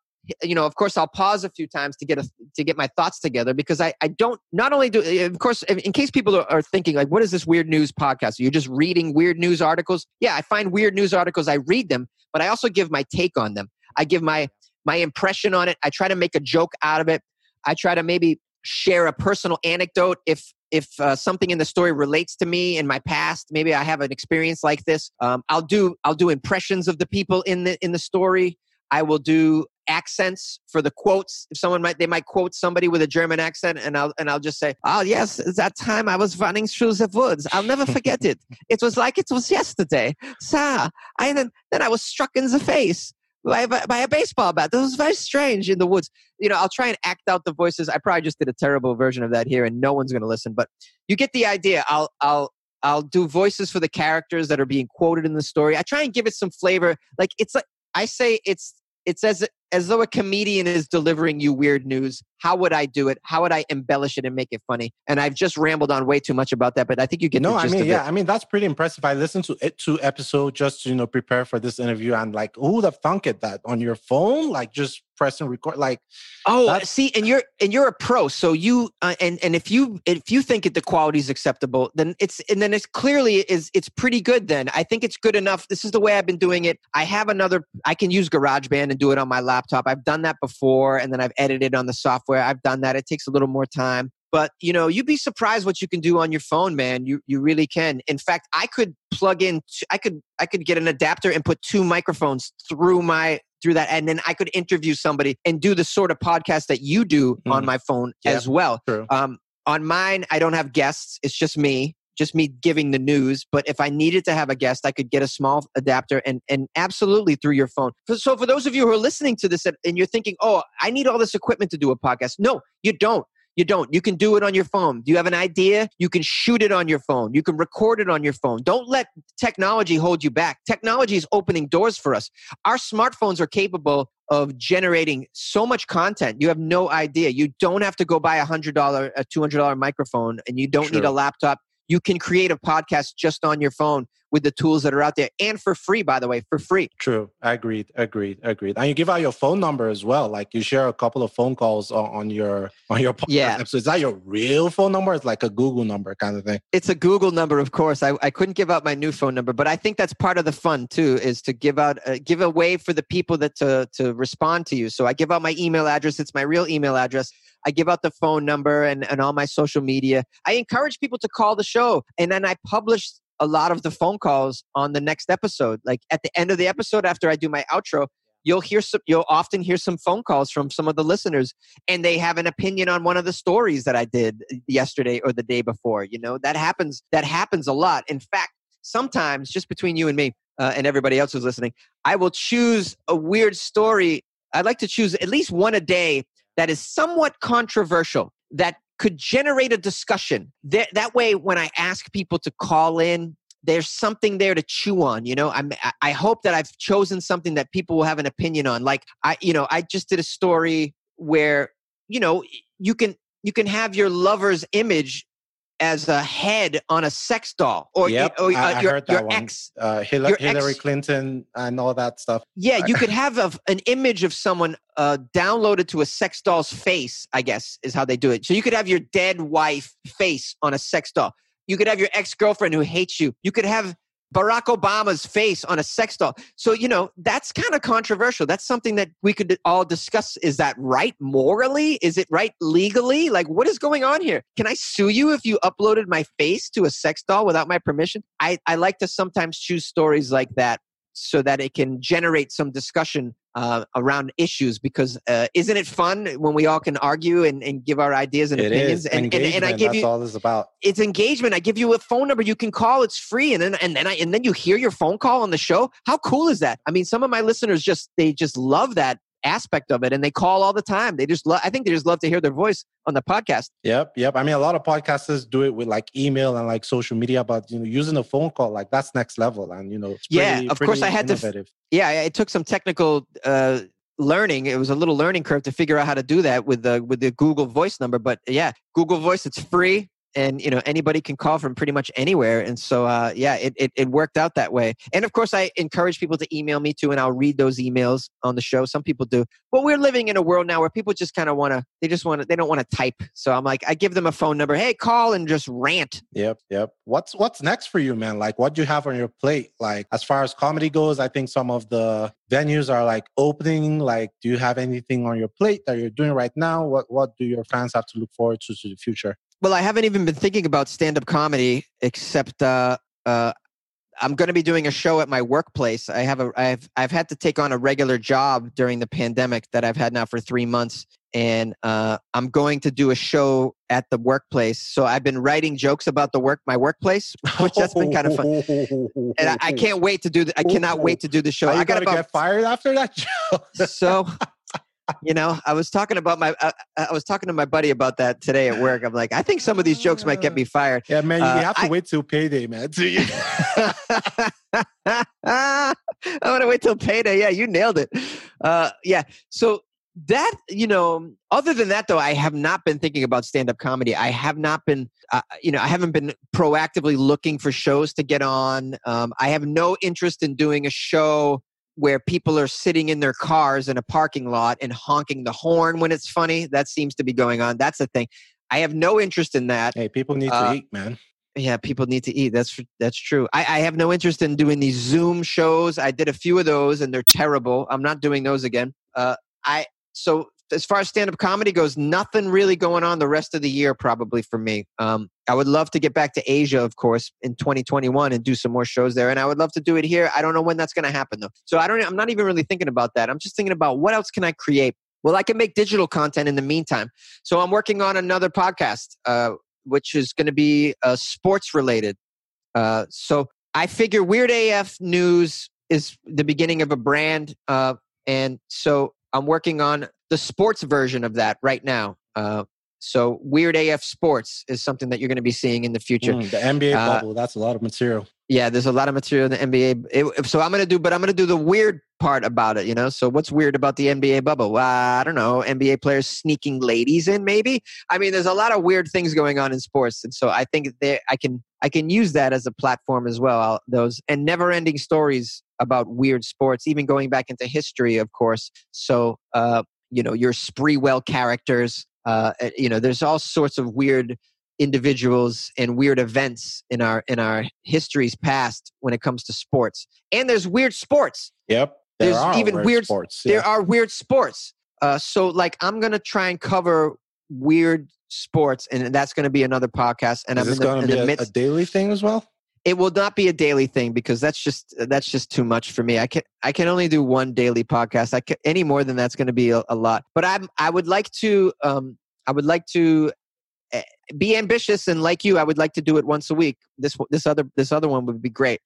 B: You know, of course I'll pause a few times to get a, to get my thoughts together because I, I don't not only do eh, of course in in case people are, are thinking like what is this weird news podcast? You're just reading weird news articles. Yeah, I find weird news articles, I read them, but I also give my take on them. I give my my impression on it. I try to make a joke out of it. I try to maybe share a personal anecdote if if uh, something in the story relates to me in my past. Maybe i have an experience like this. Um, i'll do i'll do impressions of the people in the in the story. I will do accents for the quotes. If someone might they might quote somebody with a german accent and i'll and i'll just say oh yes that time i was running through the woods. I'll never forget it. It was like it was yesterday. Sir And then then i was struck in the face by, by, a baseball bat. This was very strange in the woods. You know, I'll try and act out the voices. I probably just did a terrible version of that here, and no one's going to listen. But you get the idea. I'll I'll I'll do voices for the characters that are being quoted in the story. I try and give it some flavor. Like it's like I say, it's it's as as though a comedian is delivering you weird news. How would I do it? How would I embellish it and make it funny? And I've just rambled on way too much about that, but I think you get
A: no,
B: the
A: I mean, yeah. I mean that's pretty impressive. I listened to it two episode just to you know prepare for this interview, and like, who have thunk it that on your phone, like just press and record, like,
B: Oh, see, and you're and you're a pro, so you uh, and and if you if you think it the quality is acceptable, then it's and then it's clearly is it's pretty good. Then I think it's good enough. This is the way I've been doing it. I have another. I can use GarageBand and do it on my laptop. I've done that before, and then I've edited on the software. I've done that. It takes a little more time. But you know, you'd be surprised what you can do on your phone, man. You you really can. In fact, I could plug in. I could I could get an adapter and put two microphones through my through that, and then I could interview somebody and do the sort of podcast that you do mm. on my phone yeah, as well. Um, on mine, I don't have guests. It's just me just me giving the news. But if I needed to have a guest, I could get a small adapter and, and absolutely through your phone. So for those of you who are listening to this and you're thinking, oh, I need all this equipment to do a podcast. No, you don't. You don't. You can do it on your phone. Do you have an idea? You can shoot it on your phone. You can record it on your phone. Don't let technology hold you back. Technology is opening doors for us. Our smartphones are capable of generating so much content. You have no idea. You don't have to go buy a $100, a $200 microphone, and you don't need a laptop you can create a podcast just on your phone with the tools that are out there and for free by the way for free.
A: True. Agreed. Agreed. Agreed. And you give out your phone number as well. Like you share a couple of phone calls on, on your on your podcast
B: yeah.
A: so is that your real phone number? It's like a google number kind of thing.
B: It's a google number of course. I, I couldn't give out my new phone number but i think that's part of the fun too is to give out uh, give away for the people that to to respond to you. So i give out my email address. It's my real email address. I give out the phone number and, and all my social media. I encourage people to call the show and then I publish a lot of the phone calls on the next episode. Like at the end of the episode, after I do my outro, you'll hear some you'll often hear some phone calls from some of the listeners and they have an opinion on one of the stories that I did yesterday or the day before. You know, that happens that happens a lot. In fact, sometimes just between you and me uh, and everybody else who's listening, I will choose a weird story. I'd like to choose at least one a day that is somewhat controversial that could generate a discussion. That, that way, when I ask people to call in, there's something there to chew on. You know, I'm, I hope that I've chosen something that people will have an opinion on. Like I, you know, I just did a story where, you know, you can you can have your lover's image as a head on a sex doll
A: or, yep, or uh, I, your, heard that your one. ex uh, Hillary, your Hillary ex, Clinton and all that stuff.
B: Yeah you could have a, an image of someone uh, downloaded to a sex doll's face i guess is how they do it. So you could have your dead wife face on a sex doll. You could have your ex-girlfriend who hates you. You could have Barack Obama's face on a sex doll. So, you know, that's kind of controversial. That's something that we could all discuss. Is that right morally? Is it right legally? Like, what is going on here? Can I sue you if you uploaded my face to a sex doll without my permission? I, I like to sometimes choose stories like that so that it can generate some discussion uh, around issues because uh, isn't it fun when we all can argue and, and give our ideas and
A: it
B: opinions?
A: And, and, and, I give that's you all this about.
B: It's engagement. I give you a phone number you can call. It's free, and then and then I and then you hear your phone call on the show. How cool is that? I mean, some of my listeners just they just love that aspect of it and they call all the time. They just love i think they just love to hear their voice on the podcast.
A: Yep yep. I mean a lot of podcasters do it with like email and like social media but you know using a phone call like that's next level and you know pretty,
B: yeah of course i had innovative. to yeah it took some technical uh learning. It was a little learning curve to figure out how to do that with the with the google voice number but yeah google voice it's free and you know anybody can call from pretty much anywhere and so uh, yeah it, it, it, worked out that way. And of course i encourage people to email me too and i'll read those emails on the show. Some people do. But we're living in a world now where people just kind of want to they just want to they don't want to type. So i'm like i give them a phone number hey call and just rant.
A: Yep yep. What's what's next for you man? Like what do you have on your plate? Like as far as comedy goes i think some of the venues are like opening. Like do you have anything on your plate that you're doing right now? What what do your fans have to look forward to to the future
B: well, I haven't even been thinking about stand up comedy, except uh, uh, I'm going to be doing a show at my workplace. I have a I've I've had to take on a regular job during the pandemic that I've had now for three months, and uh, I'm going to do a show at the workplace. So I've been writing jokes about the work my workplace, which that's been kind of fun. And I, I can't wait to do. The, I cannot wait to do the show. I
A: got to get fired after that
B: show. so you know, I was talking about my, uh, I was talking to my buddy about that today at work. I'm like, I think some of these jokes might get me fired.
A: Yeah, man, you uh, have to I, wait till payday, man.
B: I want to wait till payday. Yeah, you nailed it. Uh, yeah. So that you know other than that though i have not been thinking about stand-up comedy i have not been uh, you know i haven't been proactively looking for shows to get on um, i have no interest in doing a show where people are sitting in their cars in a parking lot and honking the horn when it's funny. That seems to be going on. That's the thing. I have no interest in that.
A: Hey, people need uh, to eat, man.
B: Yeah, people need to eat. That's that's true. I, I have no interest in doing these Zoom shows. I did a few of those, and they're terrible. I'm not doing those again. Uh, I so as far as stand up comedy goes, nothing really going on the rest of the year, probably for me. Um, I would love to get back to Asia, of course, in 2021 and do some more shows there. And I would love to do it here. I don't know when that's going to happen, though. So I don't, I'm not even really thinking about that. I'm just thinking about what else can I create? Well, I can make digital content in the meantime. So I'm working on another podcast, uh, which is going to be uh, sports related. Uh, so I figure Weird AF News is the beginning of a brand. Uh, and so I'm working on the sports version of that right now. Uh, so Weird AF Sports is something that you're going to be seeing in the future.
A: Mm, the NBA uh, bubble, that's a lot of material.
B: Yeah, there's a lot of material in the NBA. It, so I'm going to do, but I'm going to do the weird part about it, you know? So what's weird about the NBA bubble? Well, I don't know. NBA players sneaking ladies in, maybe? I mean, there's a lot of weird things going on in sports. And so I think that I can, I can use that as a platform as well. I'll, those and never ending stories about weird sports, even going back into history, of course. So, uh, you know, your Sprewell characters, uh, eh, you know, there's all sorts of weird individuals and weird events in our in our histories past when it comes to sports. And there's weird sports.
A: Yep.
B: There there's even weird, weird
A: sports.
B: Yeah. There are weird sports. Uh, so like I'm gonna try and cover weird sports, and that's gonna be another podcast. And
A: Is
B: I'm in the,
A: gonna
B: in
A: be
B: the
A: a,
B: midst.
A: a daily thing as well?
B: It will not be a daily thing because that's just that's just too much for me. I can I can only do one daily podcast. I can, any more than that's going to be a, a, lot. But I'm I would like to um I would like to eh, be ambitious and like you I would like to do it once a week. This this other this other one would be great.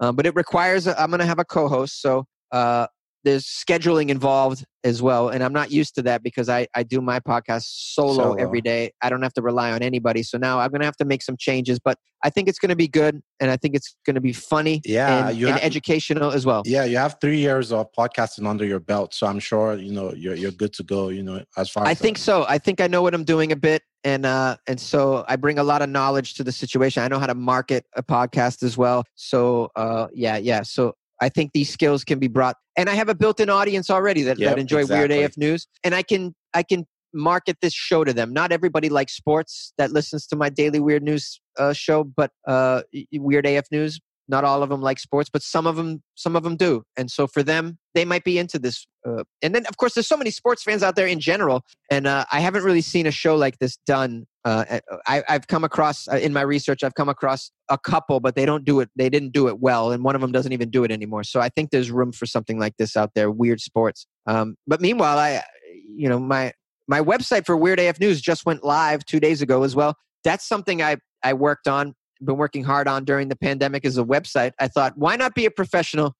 B: Um, but it requires i am going to have a co-host so uh there's scheduling involved as well and i'm not used to that because i, I do my podcast solo, solo, every day. I don't have to rely on anybody so now i'm going to have to make some changes but i think it's going to be good and i think it's going to be funny
A: yeah
B: and, and have, educational as well.
A: Yeah you have three years of podcasting under your belt so i'm sure you know you're, you're good to go you know as far as
B: i think so. I think i know what i'm doing a bit and uh and so i bring a lot of knowledge to the situation. I know how to market a podcast as well so uh yeah yeah so I think these skills can be brought, and I have a built-in audience already that,
A: yep,
B: that enjoy
A: exactly.
B: Weird AF News, and I can I can market this show to them. Not everybody likes sports that listens to my daily Weird News uh, show, but uh, Weird AF News. Not all of them like sports, but some of them some of them do, and so for them, they might be into this. Uh, and then, of course, there's so many sports fans out there in general, and uh, I haven't really seen a show like this done uh, I, have come across uh, in my research i've come across a couple but they don't do it they didn't do it well and one of them doesn't even do it anymore so i think there's room for something like this out there weird sports um, but meanwhile i you know my my website for weird af news just went live two days ago as well that's something i i worked on been working hard on during the pandemic is a website i thought why not be a professional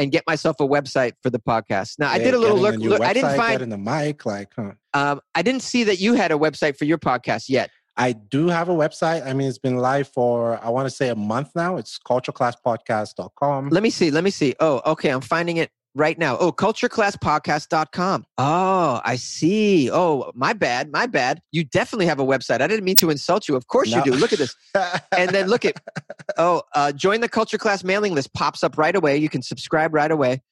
B: and get myself a website for the podcast. Now, yeah, I did a little look. look I didn't find
A: in the mic, like, huh?
B: Um, I didn't see that you had a website for your podcast yet.
A: I do have a website. I mean, it's been live for, I want to say a month now. It's cultureclasspodcast.com.
B: Let me see. Let me see. Oh, okay. I'm finding it right now. Oh, cultureclasspodcast.com. Oh, I see. Oh, my bad. My bad. You definitely have a website. I didn't mean to insult you. Of course no. you do. Look at this. and then look at, oh, uh, join the Culture Class mailing list pops up right away. You can subscribe right away.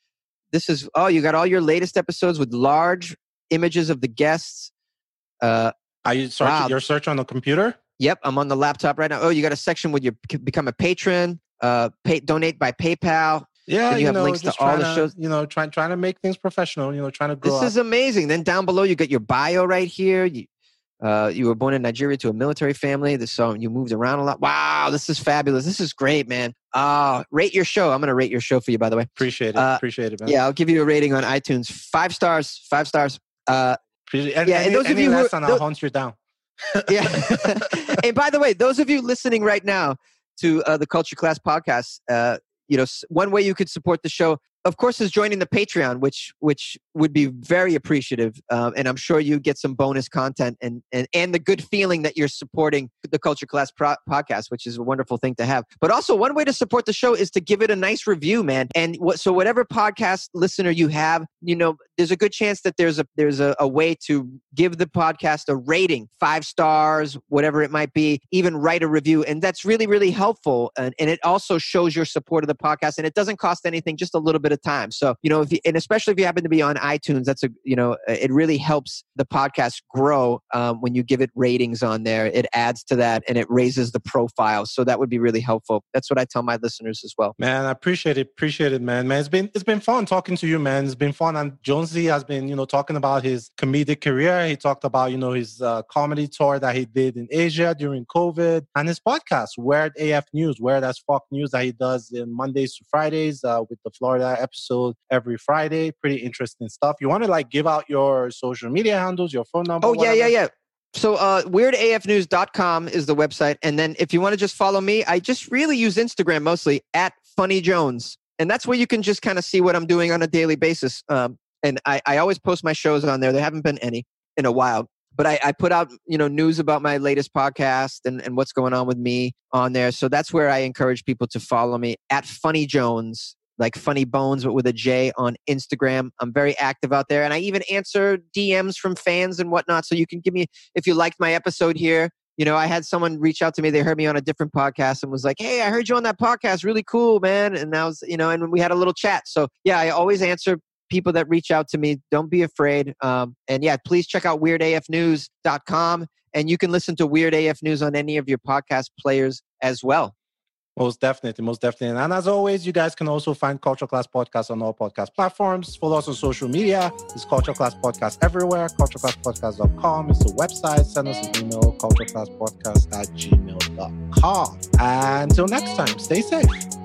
B: This is, oh, you got all your latest episodes with large images of the guests. Uh,
A: are you searching wow. your search on the computer?
B: Yep, I'm on the laptop right now. Oh, you got a section with your become a patron, uh, pay, donate by PayPal.
A: Yeah,
B: you,
A: you
B: have
A: know,
B: links to all the shows.
A: You know, trying trying to make things professional. You know, trying to grow.
B: This
A: up.
B: is amazing. Then down below, you got your bio right here. You, uh, you were born in Nigeria to a military family. So you moved around a lot. Wow, this is fabulous. This is great, man. Uh, rate your show. I'm going to rate your show for you, by the way.
A: Appreciate it. Uh, Appreciate it, man.
B: Yeah, I'll give you a rating on iTunes. Five stars. Five stars. Uh,
A: Appreciate it. yeah, and those of you who, on, I'll hunt you down.
B: yeah. and by the way, those of you listening right now to uh, the Culture Class podcast, uh, you know, one way you could support the show of course, is joining the Patreon, which which would be very appreciative, um, and I'm sure you get some bonus content and and and the good feeling that you're supporting the Culture Class pro- podcast, which is a wonderful thing to have. But also, one way to support the show is to give it a nice review, man. And what, so, whatever podcast listener you have, you know, there's a good chance that there's a there's a, a way to give the podcast a rating, five stars, whatever it might be, even write a review, and that's really really helpful. And, and it also shows your support of the podcast, and it doesn't cost anything, just a little bit of time. So, you know, if you, and especially if you happen to be on iTunes, that's a you know it really helps the podcast grow um, when you give it ratings on there. It adds to that and it raises the profile. So that would be really helpful. That's what I tell my listeners as well.
A: Man, I appreciate it. Appreciate it, man. Man, it's been it's been fun talking to you, man. It's been fun. And Jonesy has been you know talking about his comedic career. He talked about you know his uh, comedy tour that he did in Asia during COVID and his podcast, Weird AF News, Weird as Fuck News that he does in Mondays to Fridays uh, with the Florida episode every Friday. Pretty interesting stuff. You want to like give out your social media handles, your phone number?
B: Oh, yeah, yeah, yeah. So uh, weirdafnews.com is the website. And then if you want to just follow me, I just really use Instagram mostly at Funny Jones. And that's where you can just kind of see what I'm doing on a daily basis. Um, and I, I always post my shows on there. There haven't been any in a while but I, I, put out you know news about my latest podcast and, and what's going on with me on there so that's where i encourage people to follow me at funny jones like funny bones but with a j on instagram i'm very active out there and i even answer dms from fans and whatnot so you can give me if you liked my episode here you know i had someone reach out to me they heard me on a different podcast and was like hey i heard you on that podcast really cool man and that was you know and we had a little chat so yeah i always answer people that reach out to me. Don't be afraid. Um, and yeah, please check out weirdafnews.com and you can listen to Weird AF News on any of your podcast players as well.
A: Most definitely, most definitely. And as always, you guys can also find Culture Class Podcast on all podcast platforms. Follow us on social media. It's Culture Class Podcast everywhere. CultureClassPodcast.com is the website. Send us an email, cultureclasspodcast at gmail.com. Until next time, stay safe.